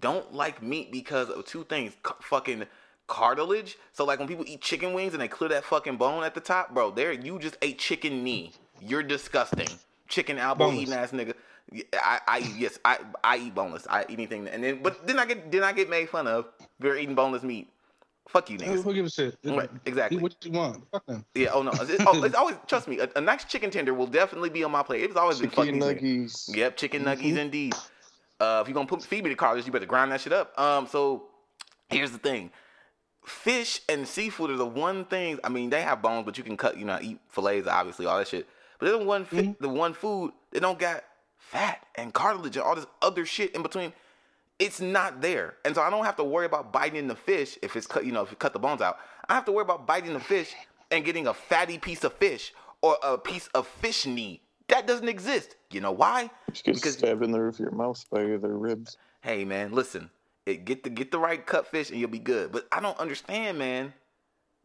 don't like meat because of two things: C- fucking cartilage. So like when people eat chicken wings and they clear that fucking bone at the top, bro, there you just ate chicken knee. You're disgusting. Chicken elbow Boneless. eating ass nigga. I, I yes, I I eat boneless. I eat anything, and then but then I get then I get made fun of for eating boneless meat. Fuck you, Who niggas. who gives a shit? Right, exactly. Eat what you want. Fuck them. Yeah. Oh no. It's, oh, it's always trust me. A, a nice chicken tender will definitely be on my plate. It's always been fucking Chicken these niggas. Yep, chicken Mm-hmm. nuggies indeed. Uh, if you're gonna put feed me the cartilage, you better grind that shit up. Um, so here's the thing: fish and seafood are the one thing. I mean, they have bones, but you can cut, you know, eat fillets, obviously, all that shit. But they're the one, fi- Mm-hmm. the one food they don't got fat and cartilage and all this other shit in between. It's not there, and so I don't have to worry about biting in the fish if it's cut. You know, if you cut the bones out, I have to worry about biting the fish and getting a fatty piece of fish or a piece of fish knee. That doesn't exist. You know why? Just get Because- stabbed in the roof of your mouth by their ribs. hey man, listen, it, get the get the right cut fish and you'll be good. But I don't understand, man.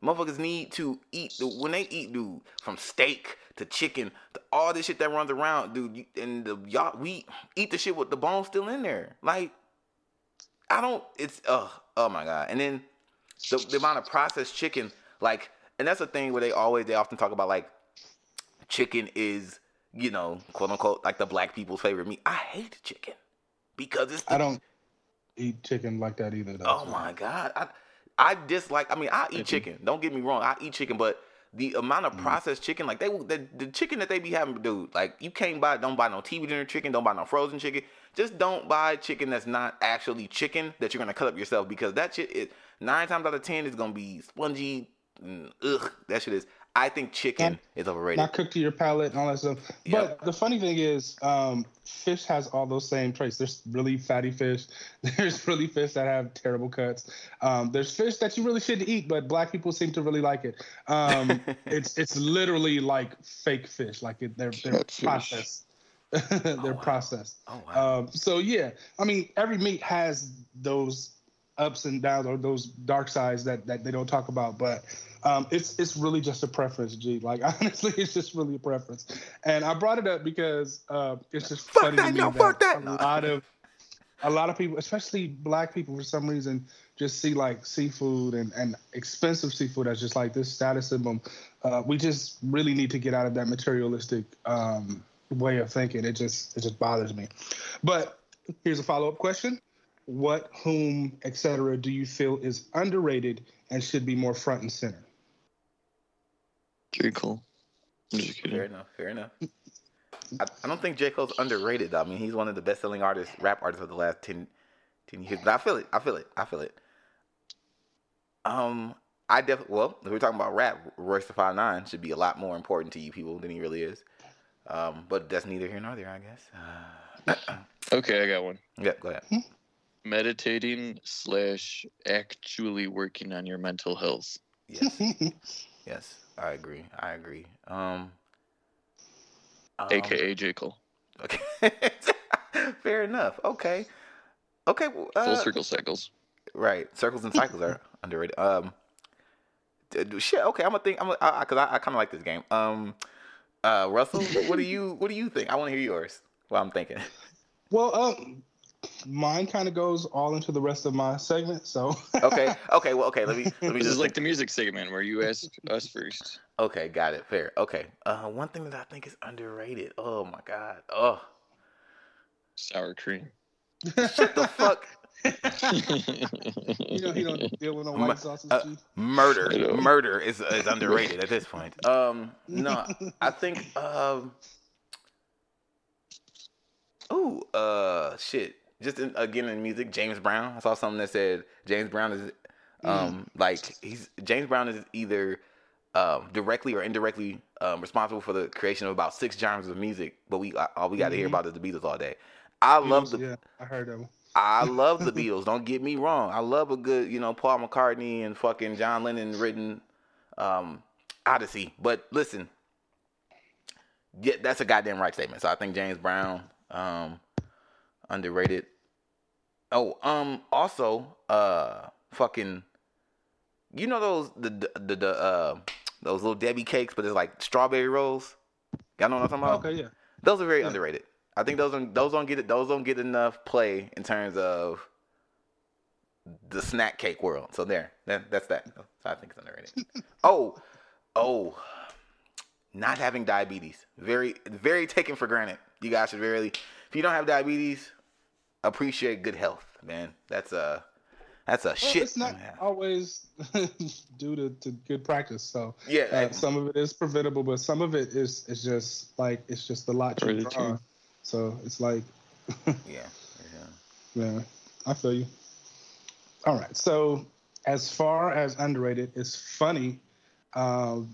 Motherfuckers need to eat the, when they eat, dude, from steak to chicken to all this shit that runs around, dude. You, and the y'all we eat the shit with the bone still in there. Like I don't. It's uh oh my god. And then the, the amount of processed chicken, like, and that's the thing where they always they often talk about like chicken is you know quote unquote like the black people's favorite meat. I hate chicken because it's the I don't eat chicken like that either. Though. Oh my god, I I dislike. I mean, I eat chicken. Don't get me wrong, I eat chicken, but the amount of mm. processed chicken, like they the, the chicken that they be having, dude, like you can't buy, don't buy no TV dinner chicken, don't buy no frozen chicken. Just don't buy chicken that's not actually chicken that you're gonna cut up yourself because that shit is nine times out of ten is gonna be spongy. ugh, that shit is. I think chicken Not- is overrated. Not cooked to your palate and all that stuff. Yep. But the funny thing is, um, fish has all those same traits. There's really fatty fish. There's really fish that have terrible cuts. Um, there's fish that you really shouldn't eat, but black people seem to really like it. Um, it's it's literally like fake fish. Like it, they're they're Catfish. processed. they're wow. processed. oh wow. Um, so yeah, I mean, every meat has those ups and downs or those dark sides that, that they don't talk about, but um, it's it's really just a preference, G. Like honestly, it's just really a preference. And I brought it up because uh, it's just Fuck funny that, to me yo, that that. a lot of a lot of people, especially black people, for some reason, just see like seafood and, and expensive seafood as just like this status symbol. Uh, we just really need to get out of that materialistic um, way of thinking. It just it just bothers me. But here's a follow up question: What, whom, etc. do you feel is underrated and should be more front and center? J. Cole. I'm just Fair enough. Fair enough. I, I don't think J. Cole's underrated. though. I mean, he's one of the best-selling artists, rap artists of the last 10, 10 years. But I feel it. I feel it. I feel it. Um, I definitely. Well, if we're talking about rap, Royce da Five Nine should be a lot more important to you people than he really is. Um, but that's neither here nor there, I guess. Uh, Okay, I got one. yeah, go ahead. Meditating slash actually working on your mental health. Yes, yes, I agree. I agree. Um, um, AKA J. Cole. Okay. Fair enough. Okay. Okay. well, Full Uh, circle cycles. Right. Circles and cycles are underrated. Um. d- d- Shit. Okay. I'm gonna think. I'm gonna, I, I, cause I, I kind of like this game. Um. Uh. Russell, what do you What do you think? I want to hear yours. What I'm thinking. Well, um, mine kind of goes all into the rest of my segment. So Okay. Okay. Well. Okay. Let me. Let me This just is like the music segment where you ask us first. Okay. Got it. Fair. Okay. Uh. One thing that I think is underrated. Oh my God. Oh. Sour cream. Shut the fuck. you know he don't deal with no white sauces. Uh, Chief. murder, murder is is underrated at this point. Um, no, I think um, ooh, uh, shit. Just in, again in music, James Brown. I saw something that said James Brown is um like he's James Brown is either um directly or indirectly um responsible for the creation of about six genres of music, but we all we got to hear Mhm. about is the Beatles all day. I love the Yeah, I heard one. I love the Beatles. Don't get me wrong. I love a good, you know, Paul McCartney and fucking John Lennon written um, Odyssey. But listen, yeah, that's a goddamn right statement. So I think James Brown um, underrated. Oh, um, also, uh, fucking, you know those the the the, the uh those little Debbie cakes, but it's like strawberry rolls. Y'all know what I'm talking about? Okay, yeah. Those are very Yeah. underrated. I think those don't those don't get it those don't get enough play in terms of the snack cake world. So there, that, that's that. So I think it's underrated. oh, oh, not having diabetes, very very taken for granted. You guys should really, if you don't have diabetes, appreciate good health, man. That's a that's a Well, shit. it's not Yeah. always due to, to good practice. So Yeah, uh, and- some of it is preventable, but some of it is is just like it's just a lot to draw. So it's like, yeah, yeah. yeah, I feel you. All right. So as far as underrated, it's funny um,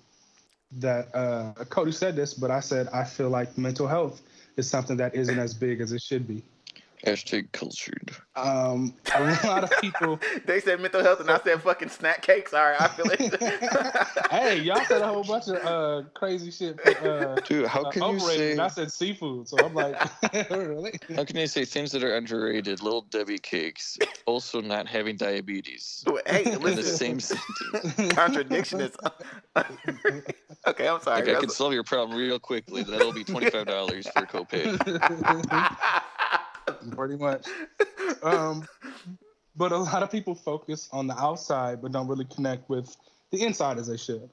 that uh, Cody said this, but I said I feel like mental health is something that isn't as big as it should be. Hashtag cultured. Um, a lot of people. They said mental health, and I said fucking snack cakes. All right, I feel it. hey, y'all said a whole bunch of uh, crazy shit. Uh, Dude, how uh, can you say and I said seafood, so I'm like, really? how can you say things that are underrated, little Debbie cakes, also not having diabetes hey, in the same sentence? contradiction is. okay, I'm sorry. Like I can That's- solve your problem real quickly. That'll be twenty five dollars for copay. Pretty much. Um, but a lot of people focus on the outside, but don't really connect with the inside as they should.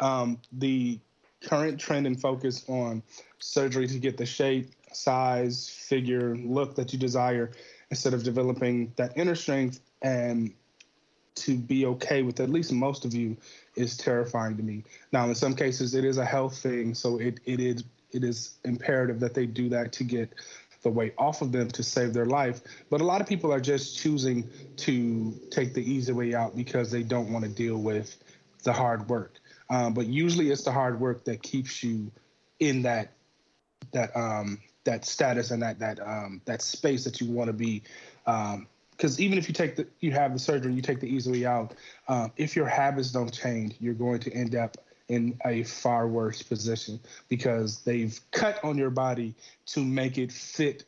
Um, the current trend and focus on surgery to get the shape, size, figure, look that you desire, instead of developing that inner strength and to be okay with at least most of you is terrifying to me. Now, in some cases, it is a health thing, so it, it is it is imperative that they do that to get the weight off of them to save their life. But a lot of people are just choosing to take the easy way out because they don't want to deal with the hard work. Um, but usually, it's the hard work that keeps you in that that um, that status and that that um, that space that you want to be. Because even if you take the you have the surgery, you take the easy way out. Um, if your habits don't change, you're going to end up in a far worse position because they've cut on your body to make it fit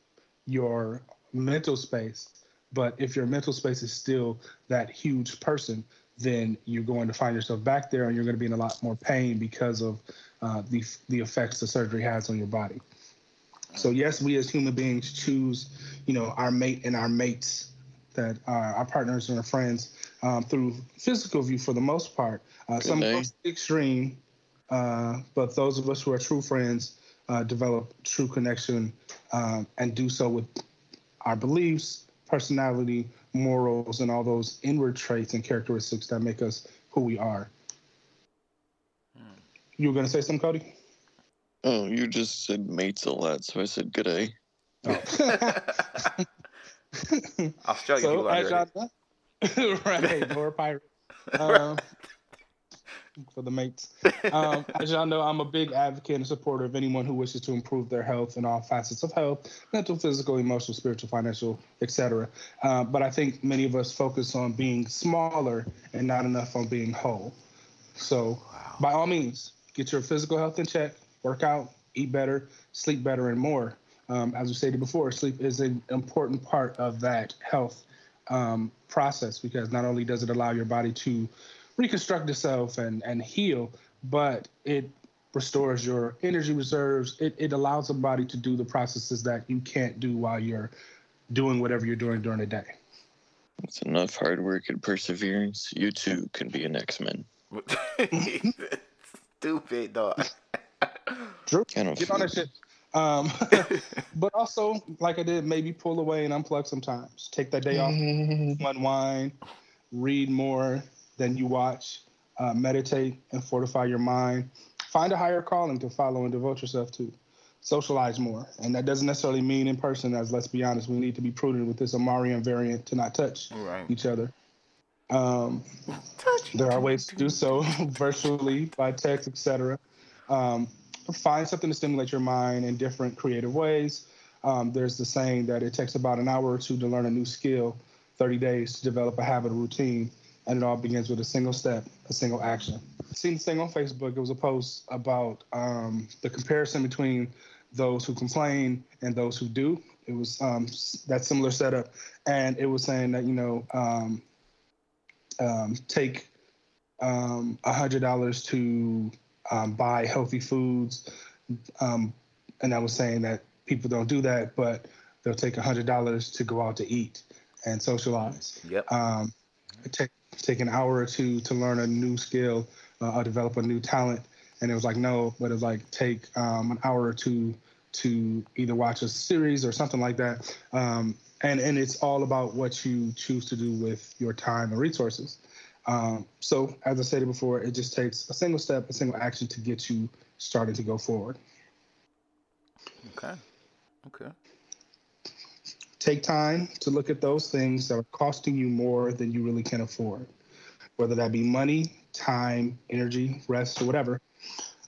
your mental space. But if your mental space is still that huge person, then you're going to find yourself back there and you're going to be in a lot more pain because of uh, the, the effects the surgery has on your body. So yes, we as human beings choose, you know, our mate and our mates that are our partners and our friends um, through physical view for the most part. Uh, some day. go to extreme, uh, but those of us who are true friends uh, develop true connection um, and do so with our beliefs, personality, morals, and all those inward traits and characteristics that make us who we are. You were going to say something, Cody? Oh, you just said mates a lot, so I said good day. Oh. Australia so, people as underrated. right, more pirates. Um, for the mates. Um, as y'all know, I'm a big advocate and supporter of anyone who wishes to improve their health in all facets of health mental, physical, emotional, spiritual, financial, etc. Uh, but I think many of us focus on being smaller and not enough on being whole. So, by all means, get your physical health in check, work out, eat better, sleep better, and more. Um, as we stated before, sleep is an important part of that health um, process because not only does it allow your body to reconstruct itself and, and heal, but it restores your energy reserves. It, it allows the body to do the processes that you can't do while you're doing whatever you're doing during the day. With enough hard work and perseverance, you too can be an X Men. Stupid dog. Drew, get on that shit. Um, but also, like I did, maybe pull away and unplug sometimes. Take that day off, unwind, read more than you watch, uh, meditate and fortify your mind. Find a higher calling to follow and devote yourself to. Socialize more. And that doesn't necessarily mean in person, as let's be honest, we need to be prudent with this Omicron variant to not touch right. each other. Um, there are ways to do so virtually by text, etc. Um, find something to stimulate your mind in different creative ways. Um, there's the saying that it takes about an hour or two to learn a new skill, 30 days to develop a habit or routine, and it all begins with a single step, a single action. Seen this thing on Facebook. It was a post about um, the comparison between those who complain and those who do. It was um, that similar setup, and it was saying that you know um, um, take um, a hundred dollars to um, buy healthy foods, um, and I was saying that people don't do that, but they'll take a hundred dollars to go out to eat and socialize. Yep. Um, take take an hour or two to learn a new skill uh, or develop a new talent, and it was like no, but it was like take um, an hour or two to either watch a series or something like that. Um, and and it's all about what you choose to do with your time and resources. Um, so, as I stated before, it just takes a single step, a single action to get you started to go forward. Okay. Okay. Take time to look at those things that are costing you more than you really can afford, whether that be money, time, energy, rest, or whatever.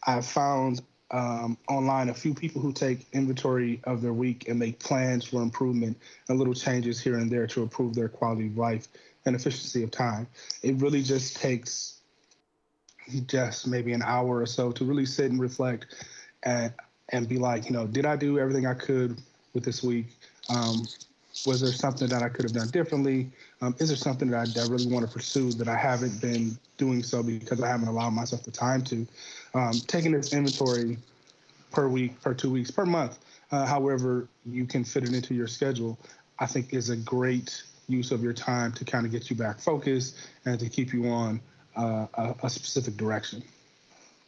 I've found um, online a few people who take inventory of their week and make plans for improvement and little changes here and there to improve their quality of life and efficiency of time. It really just takes just maybe an hour or so to really sit and reflect and and be like, you know, did I do everything I could with this week? Um, was there something that I could have done differently? Um, is there something that I, that I, really want to pursue that I haven't been doing so because I haven't allowed myself the time to? Um, taking this inventory per week, per two weeks, per month, uh, however you can fit it into your schedule, I think is a great use of your time to kind of get you back focused and to keep you on uh, a, a, specific direction.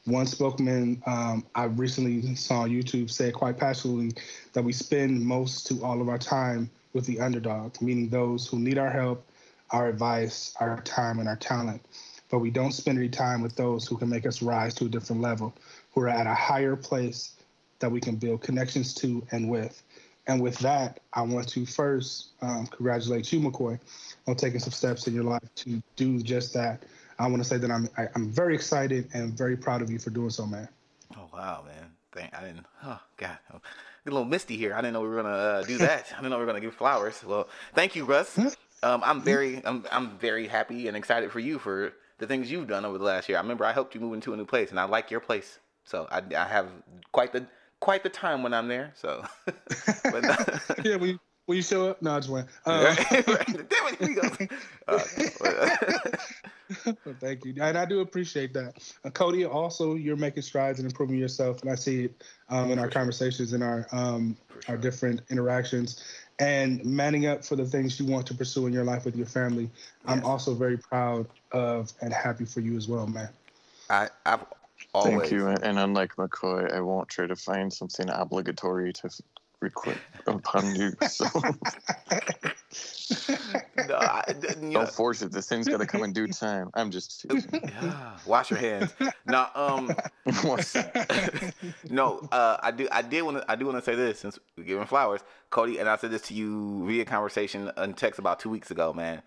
One spokesman um, I recently saw on YouTube said quite passionately that we spend most to all of our time with the underdog, meaning those who need our help, our advice, our time, and our talent. But we don't spend any time with those who can make us rise to a different level, who are at a higher place that we can build connections to and with. And with that, I want to first um, congratulate you, McCoy, on taking some steps in your life to do just that. I want to say that I'm I, am i am very excited and very proud of you for doing so, man. Oh wow, man! Thank I didn't. Oh God, a little misty here. I didn't know we were gonna uh, do that. I didn't know we were gonna give flowers. Well, thank you, Russ. Um, I'm very I'm I'm very happy and excited for you for the things you've done over the last year. I remember I helped you move into a new place, and I like your place. So I, I have quite the quite the time when I'm there. So, but, yeah, when you, when you show up, no, I just went. Um, uh, thank you, and I do appreciate that, uh, Cody. Also, you're making strides and improving yourself, and I see it um, in our conversations, in our um, our different interactions, and manning up for the things you want to pursue in your life with your family. Yes. I'm also very proud of and happy for you as well, man. I I've Always. Thank you. And unlike McCoy, I won't try to find something obligatory to request upon you. So. no, I, Don't know. force it. This thing's got to come in due time. I'm just. Yeah, wash your hands. No, um, no. Uh, I do. I did want to. I do want to say this since we're giving flowers, Cody, and I said this to you via conversation and text about two weeks ago, man.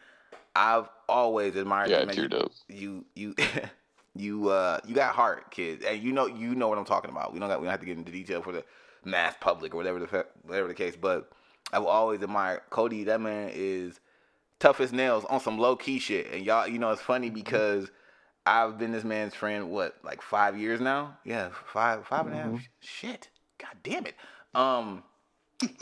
I've always admired yeah, you. Man. You, you, you uh you got heart, kids, and you know you know what I'm talking about. We don't got we don't have to get into detail for the mass public or whatever the whatever the case. But I will always admire Cody. That man is tough as nails on some low key shit. And y'all, you know, it's funny mm-hmm. because I've been this man's friend what like five years now. Yeah, five five and a half. Mm-hmm. Shit, god damn it. Um,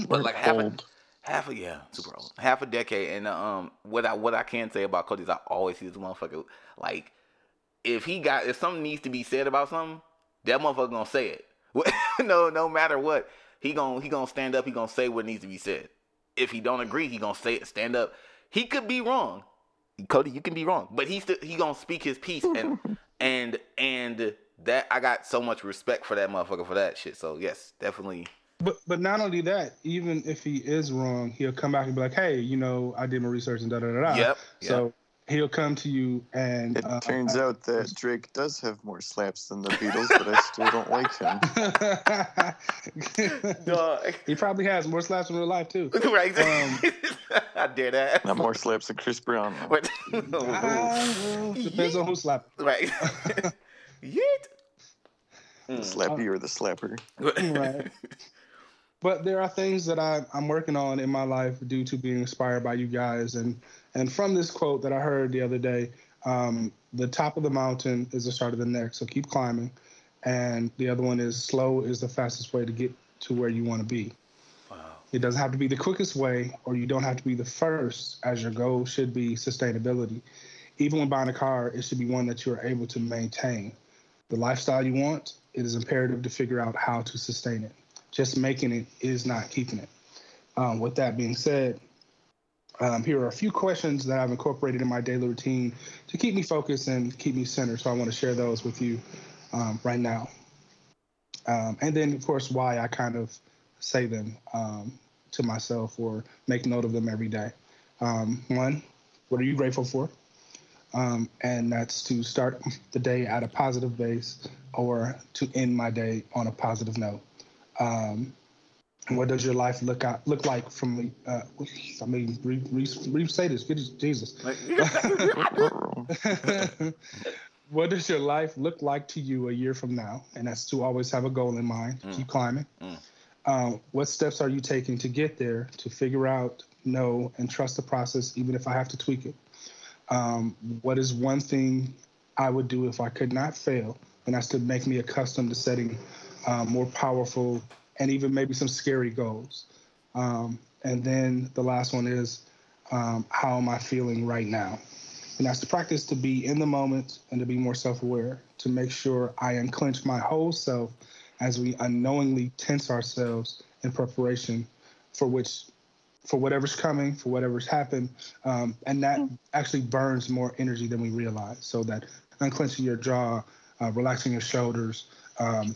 but like half a half a yeah, super old, half a decade. And um, what I what I can say about Cody is I always see this motherfucker like if he got if something needs to be said about something, that motherfucker gonna say it. no, no matter what, he gonna he gonna stand up. He gonna say what needs to be said. If he don't agree, he gonna say it. Stand up. He could be wrong, Cody. You can be wrong, but he's still, he gonna speak his piece and and and that I got so much respect for that motherfucker for that shit. So yes, definitely But but not only that, even if he is wrong, he'll come back and be like, "Hey, you know, I did my research and da da da da." Yep. So he'll come to you and It uh, turns out that Drake does have more slaps than the Beatles, but I still don't like him. He probably has more slaps in real life too. right. Um, I dare that. Not more slaps than Chris Brown. though. Wait. Ah, depends on who slap. right. Yeet. The slappy or the slapper. Right. But there are things that I, I'm working on in my life due to being inspired by you guys, and and from this quote that I heard the other day, um, the top of the mountain is the start of the next. So keep climbing, and the other one is slow is the fastest way to get to where you want to be. Wow. It doesn't have to be the quickest way, or you don't have to be the first, as your goal should be sustainability. Even when buying a car, it should be one that you are able to maintain. The lifestyle you want, it is imperative to figure out how to sustain it. Just making it is not keeping it. Um, with that being said, um, here are a few questions that I've incorporated in my daily routine to keep me focused and keep me centered. So I want to share those with you um, right now. Um, and then, of course, why I kind of say them um, to myself or make note of them every day. Um, one, what are you grateful for? Um, and that's to start the day at a positive base or to end my day on a positive note. Um, what does your life look out, look like from? Uh, I mean, re, re, re say this, good Jesus. what does your life look like to you a year from now? And that's to always have a goal in mind. Mm. Keep climbing. Mm. Um, what steps are you taking to get there? To figure out, know, and trust the process, even if I have to tweak it. Um, what is one thing I would do if I could not fail? And that's to make me accustomed to setting um, more powerful and even maybe some scary goals. Um, and then the last one is um, how am I feeling right now? And that's to practice to be in the moment and to be more self aware, to make sure I unclench my whole self as we unknowingly tense ourselves in preparation for which for whatever's coming, for whatever's happened, um, and that actually burns more energy than we realize. So that unclenching your jaw, uh, relaxing your shoulders. Um,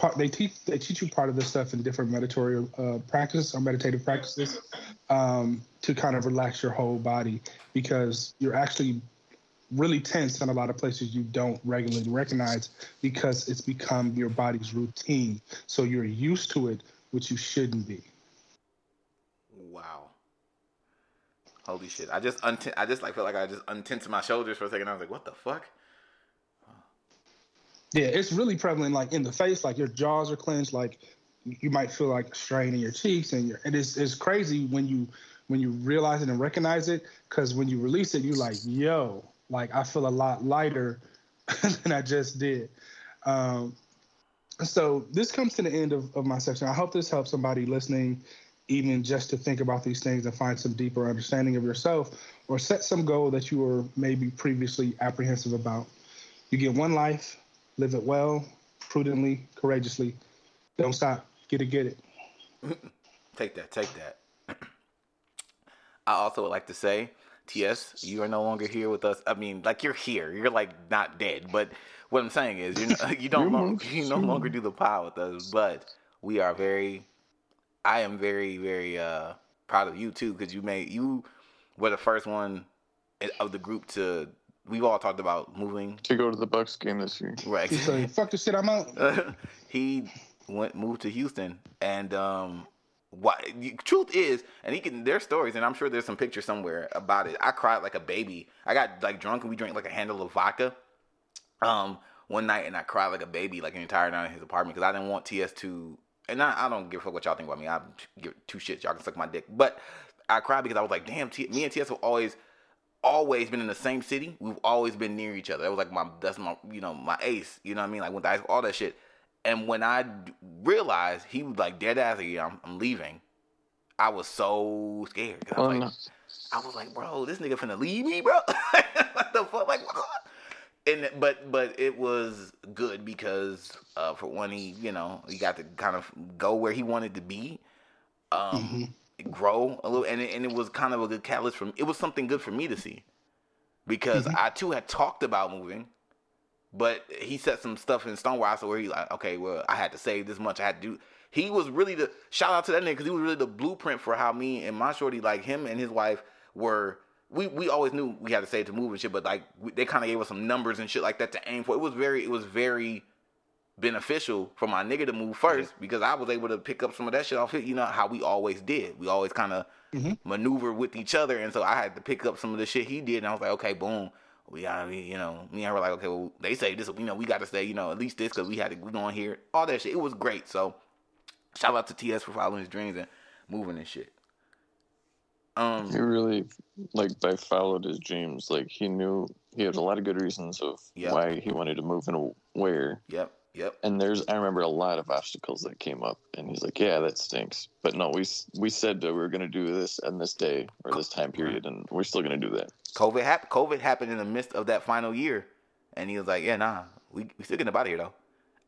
part, they teach they teach you part of this stuff in different meditative uh, practices or meditative practices um, to kind of relax your whole body because you're actually really tense in a lot of places you don't regularly recognize because it's become your body's routine. So you're used to it, which you shouldn't be. Wow. Holy shit! I just unten- I just like felt like I just untensed my shoulders for a second. I was like, "What the fuck?" Yeah, it's really prevalent, like in the face, like your jaws are clenched, like you might feel like strain in your cheeks, and your it's it's crazy when you when you realize it and recognize it, because when you release it, you're like, yo, like I feel a lot lighter than I just did. Um, so this comes to the end of, of my section. I hope this helps somebody listening, even just to think about these things and find some deeper understanding of yourself, or set some goal that you were maybe previously apprehensive about. You get one life live it well, prudently, courageously. Don't stop. Get it, get it. Take that, take that. I also would like to say, TS, you are no longer here with us. I mean, like you're here. You're like not dead, but what I'm saying is, you know, you don't lo- you no longer do the pod with us. But we are very, I am very very uh proud of you too because you made you were the first one of the group to. We've all talked about moving, To go to the Bucks game this year. right? He's like, fuck this shit, I'm out. he went moved to Houston, and um, what truth is, and he can. There's stories, and I'm sure there's some pictures somewhere about it. I cried like a baby. I got like drunk, and we drank like a handle of vodka. Um, one night, and I cried like a baby, like an entire night in his apartment because I didn't want TS to. And I, I don't give a fuck what y'all think about me. I give two shits. Y'all can suck my dick, but I cried because I was like, damn, T- me and TS have always always been in the same city. We've always been near each other. That was like my that's my you know my ace. You know what I mean? Like went to high school, all that shit. And when I realized he was like dead ass, like, yeah, I'm, I'm leaving. I was so scared. I was Well, like, no. I was like, bro, this nigga finna leave me, bro. what the fuck? Like, what? And but but it was good because uh, for one, he you know he got to kind of go where he wanted to be. Um, grow a little, and it, and it was kind of a good catalyst for me. It was something good for me to see because Mhm. I too had talked about moving, but he set some stuff in stone where I said where he like, okay, well, I had to save this much. I had to do. He was really the shout out to that nigga because he was really the blueprint for how me and my shorty, like him and his wife, were. We, we always knew we had to it to move and shit, but like we, they kind of gave us some numbers and shit like that to aim for. It was very it was very beneficial for my nigga to move first because I was able to pick up some of that shit off it. You know how we always did. We always kind of Mhm. maneuver with each other, and so I had to pick up some of the shit he did, and I was like, okay, boom. We got, you know, me and her were like, okay, well, they say this, you know, we got to say, you know, at least this because we had to go on here, all that shit. It was great. So, shout out to TS for following his dreams and moving and shit. Um, He really, like, by followed his dreams. Like, he knew he had a lot of good reasons of Yeah. why he wanted to move and where. yep, yep. And there's, I remember a lot of obstacles that came up, and he's like, "Yeah, that stinks." But no, we we said that we were going to do this on this day or this time period, and we're still going to do that. COVID happened. COVID happened in the midst of that final year, and he was like, "Yeah, nah, we we still getting out of here though."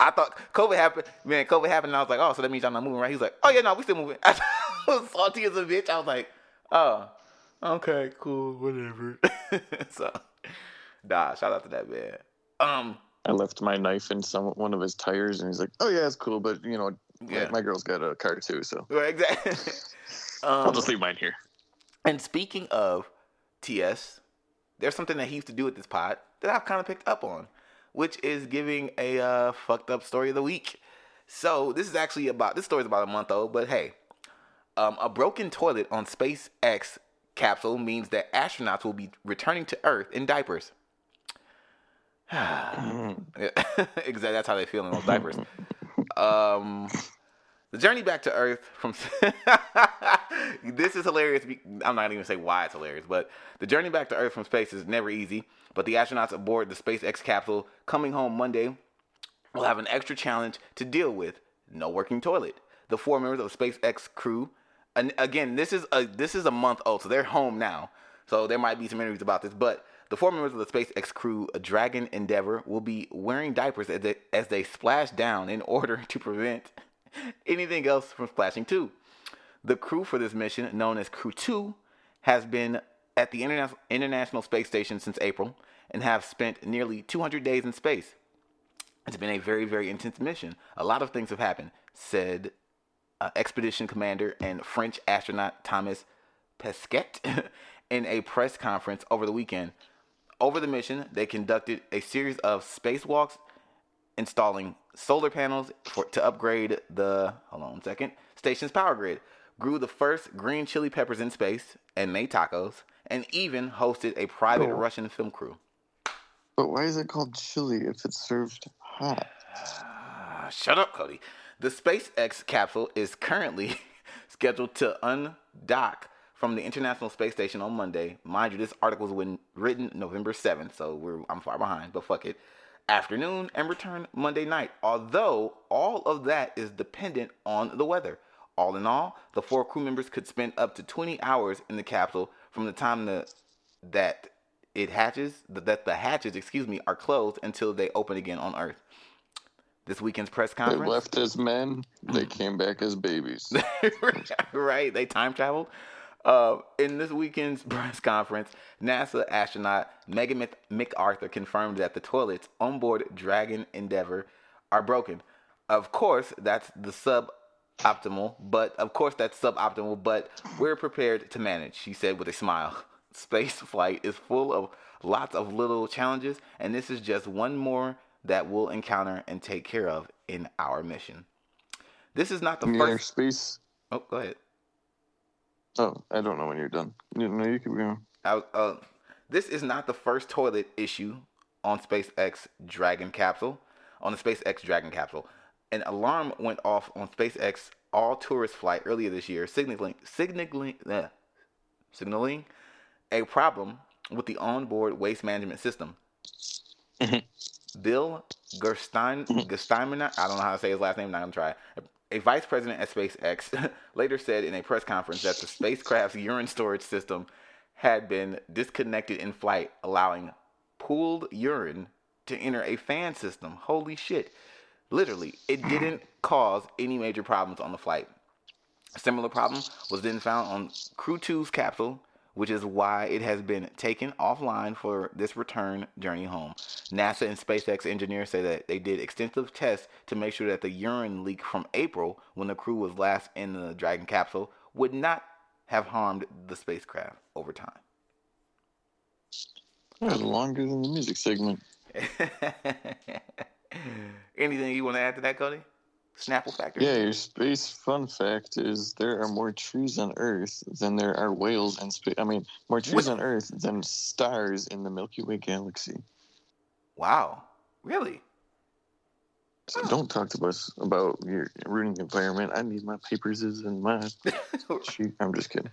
I thought COVID happened, man. COVID happened, and I was like, "Oh, so that means y'all not moving, right?" He was like, "Oh yeah, no, we still moving." I was salty as a bitch. I was like, "Oh, okay, cool, whatever." so, nah, shout out to that man. Um, I left my knife in some one of his tires, and he's like, "Oh yeah, it's cool, but you know, Yeah. my girl's got a car too, so exactly. I'll um, just leave mine here." And speaking of TS, there's something that he used to do with this pod that I've kind of picked up on, which is giving a uh, fucked up story of the week. So this is actually about this story is about a month old, but hey, um, a broken toilet on SpaceX capsule means that astronauts will be returning to Earth in diapers. exactly, that's how they feel in those diapers. Um, the journey back to Earth from this is hilarious. I'm not even gonna say why it's hilarious, but the journey back to Earth from space is never easy. But the astronauts aboard the SpaceX capsule coming home Monday will have an extra challenge to deal with: no working toilet. The four members of the SpaceX crew, and again, this is a this is a month old, so they're home now. So there might be some interviews about this, but the four members of the SpaceX crew, Dragon Endeavour, will be wearing diapers as they, as they splash down in order to prevent anything else from splashing too. The crew for this mission, known as Crew 2, has been at the Interna- International Space Station since April and have spent nearly 200 days in space. It's been a very, very intense mission. A lot of things have happened, said uh, Expedition Commander and French astronaut Thomas Pesquet in a press conference over the weekend. Over the mission, they conducted a series of spacewalks installing solar panels for, to upgrade the hold on second station's power grid grew the first green chili peppers in space and made tacos and even hosted a private Oh. russian film crew But why is it called chili if it's served hot? Ah, shut up cody the spacex capsule is currently scheduled to undock from the international space station on monday mind you this article was written november 7th so we're i'm far behind but fuck it afternoon and return Monday night. Although all of that is dependent on the weather. All in all, the four crew members could spend up to 20 hours in the capsule from the time the, that it hatches, that the hatches, excuse me, are closed until they open again on Earth. This weekend's press conference. They left as men, they came back as babies. right, they time traveled. Uh, in this weekend's press conference, NASA astronaut Megan Mc- McArthur confirmed that the toilets on board Dragon Endeavour are broken. Of course, that's the suboptimal, but of course that's suboptimal, but we're prepared to manage, she said with a smile. Space flight is full of lots of little challenges, and this is just one more that we'll encounter and take care of in our mission. This is not the inner first. space. Oh, go ahead. Oh, I don't know when you're done. You know, you keep going. I, uh, this is not the first toilet issue on SpaceX Dragon capsule. On the SpaceX Dragon capsule, an alarm went off on SpaceX all tourist flight earlier this year, signaling signaling uh, signaling a problem with the onboard waste management system. Bill Gerstein, Gersteimer, I don't know how to say his last name. I'm not gonna try. A vice president at SpaceX later said in a press conference that the spacecraft's urine storage system had been disconnected in flight, allowing pooled urine to enter a fan system. Holy shit. Literally, it didn't cause any major problems on the flight. A similar problem was then found on Crew 2's capsule, which is why it has been taken offline for this return journey home. NASA and SpaceX engineers say that they did extensive tests to make sure that the urine leak from April, when the crew was last in the Dragon capsule, would not have harmed the spacecraft over time. That was longer than the music segment. Anything you want to add to that, Cody? Snapple factor? Yeah, your space fun fact is there are more trees on Earth than there are whales in space. I mean, more trees on Earth than stars in the Milky Way galaxy. Wow. Really? So oh. don't talk to us about your ruining environment. I need my papers and my sheet. I'm just kidding.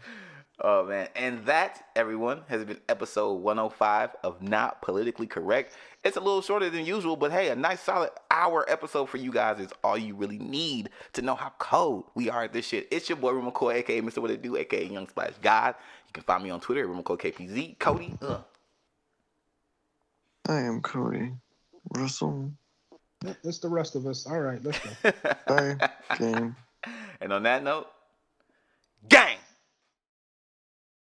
Oh man, and that everyone has been episode 105 of Not Politically Correct. It's a little shorter than usual, but hey, a nice solid hour episode for you guys is all you really need to know how cold we are at this shit. It's your boy Real McCoy, aka Mr. What It Do, aka Young Splash God. You can find me on Twitter at Real McCoy KPZ. Cody, uh. I am Cody Russell. It's the rest of us. All right, let's go. Bye, game. And on that note, gang.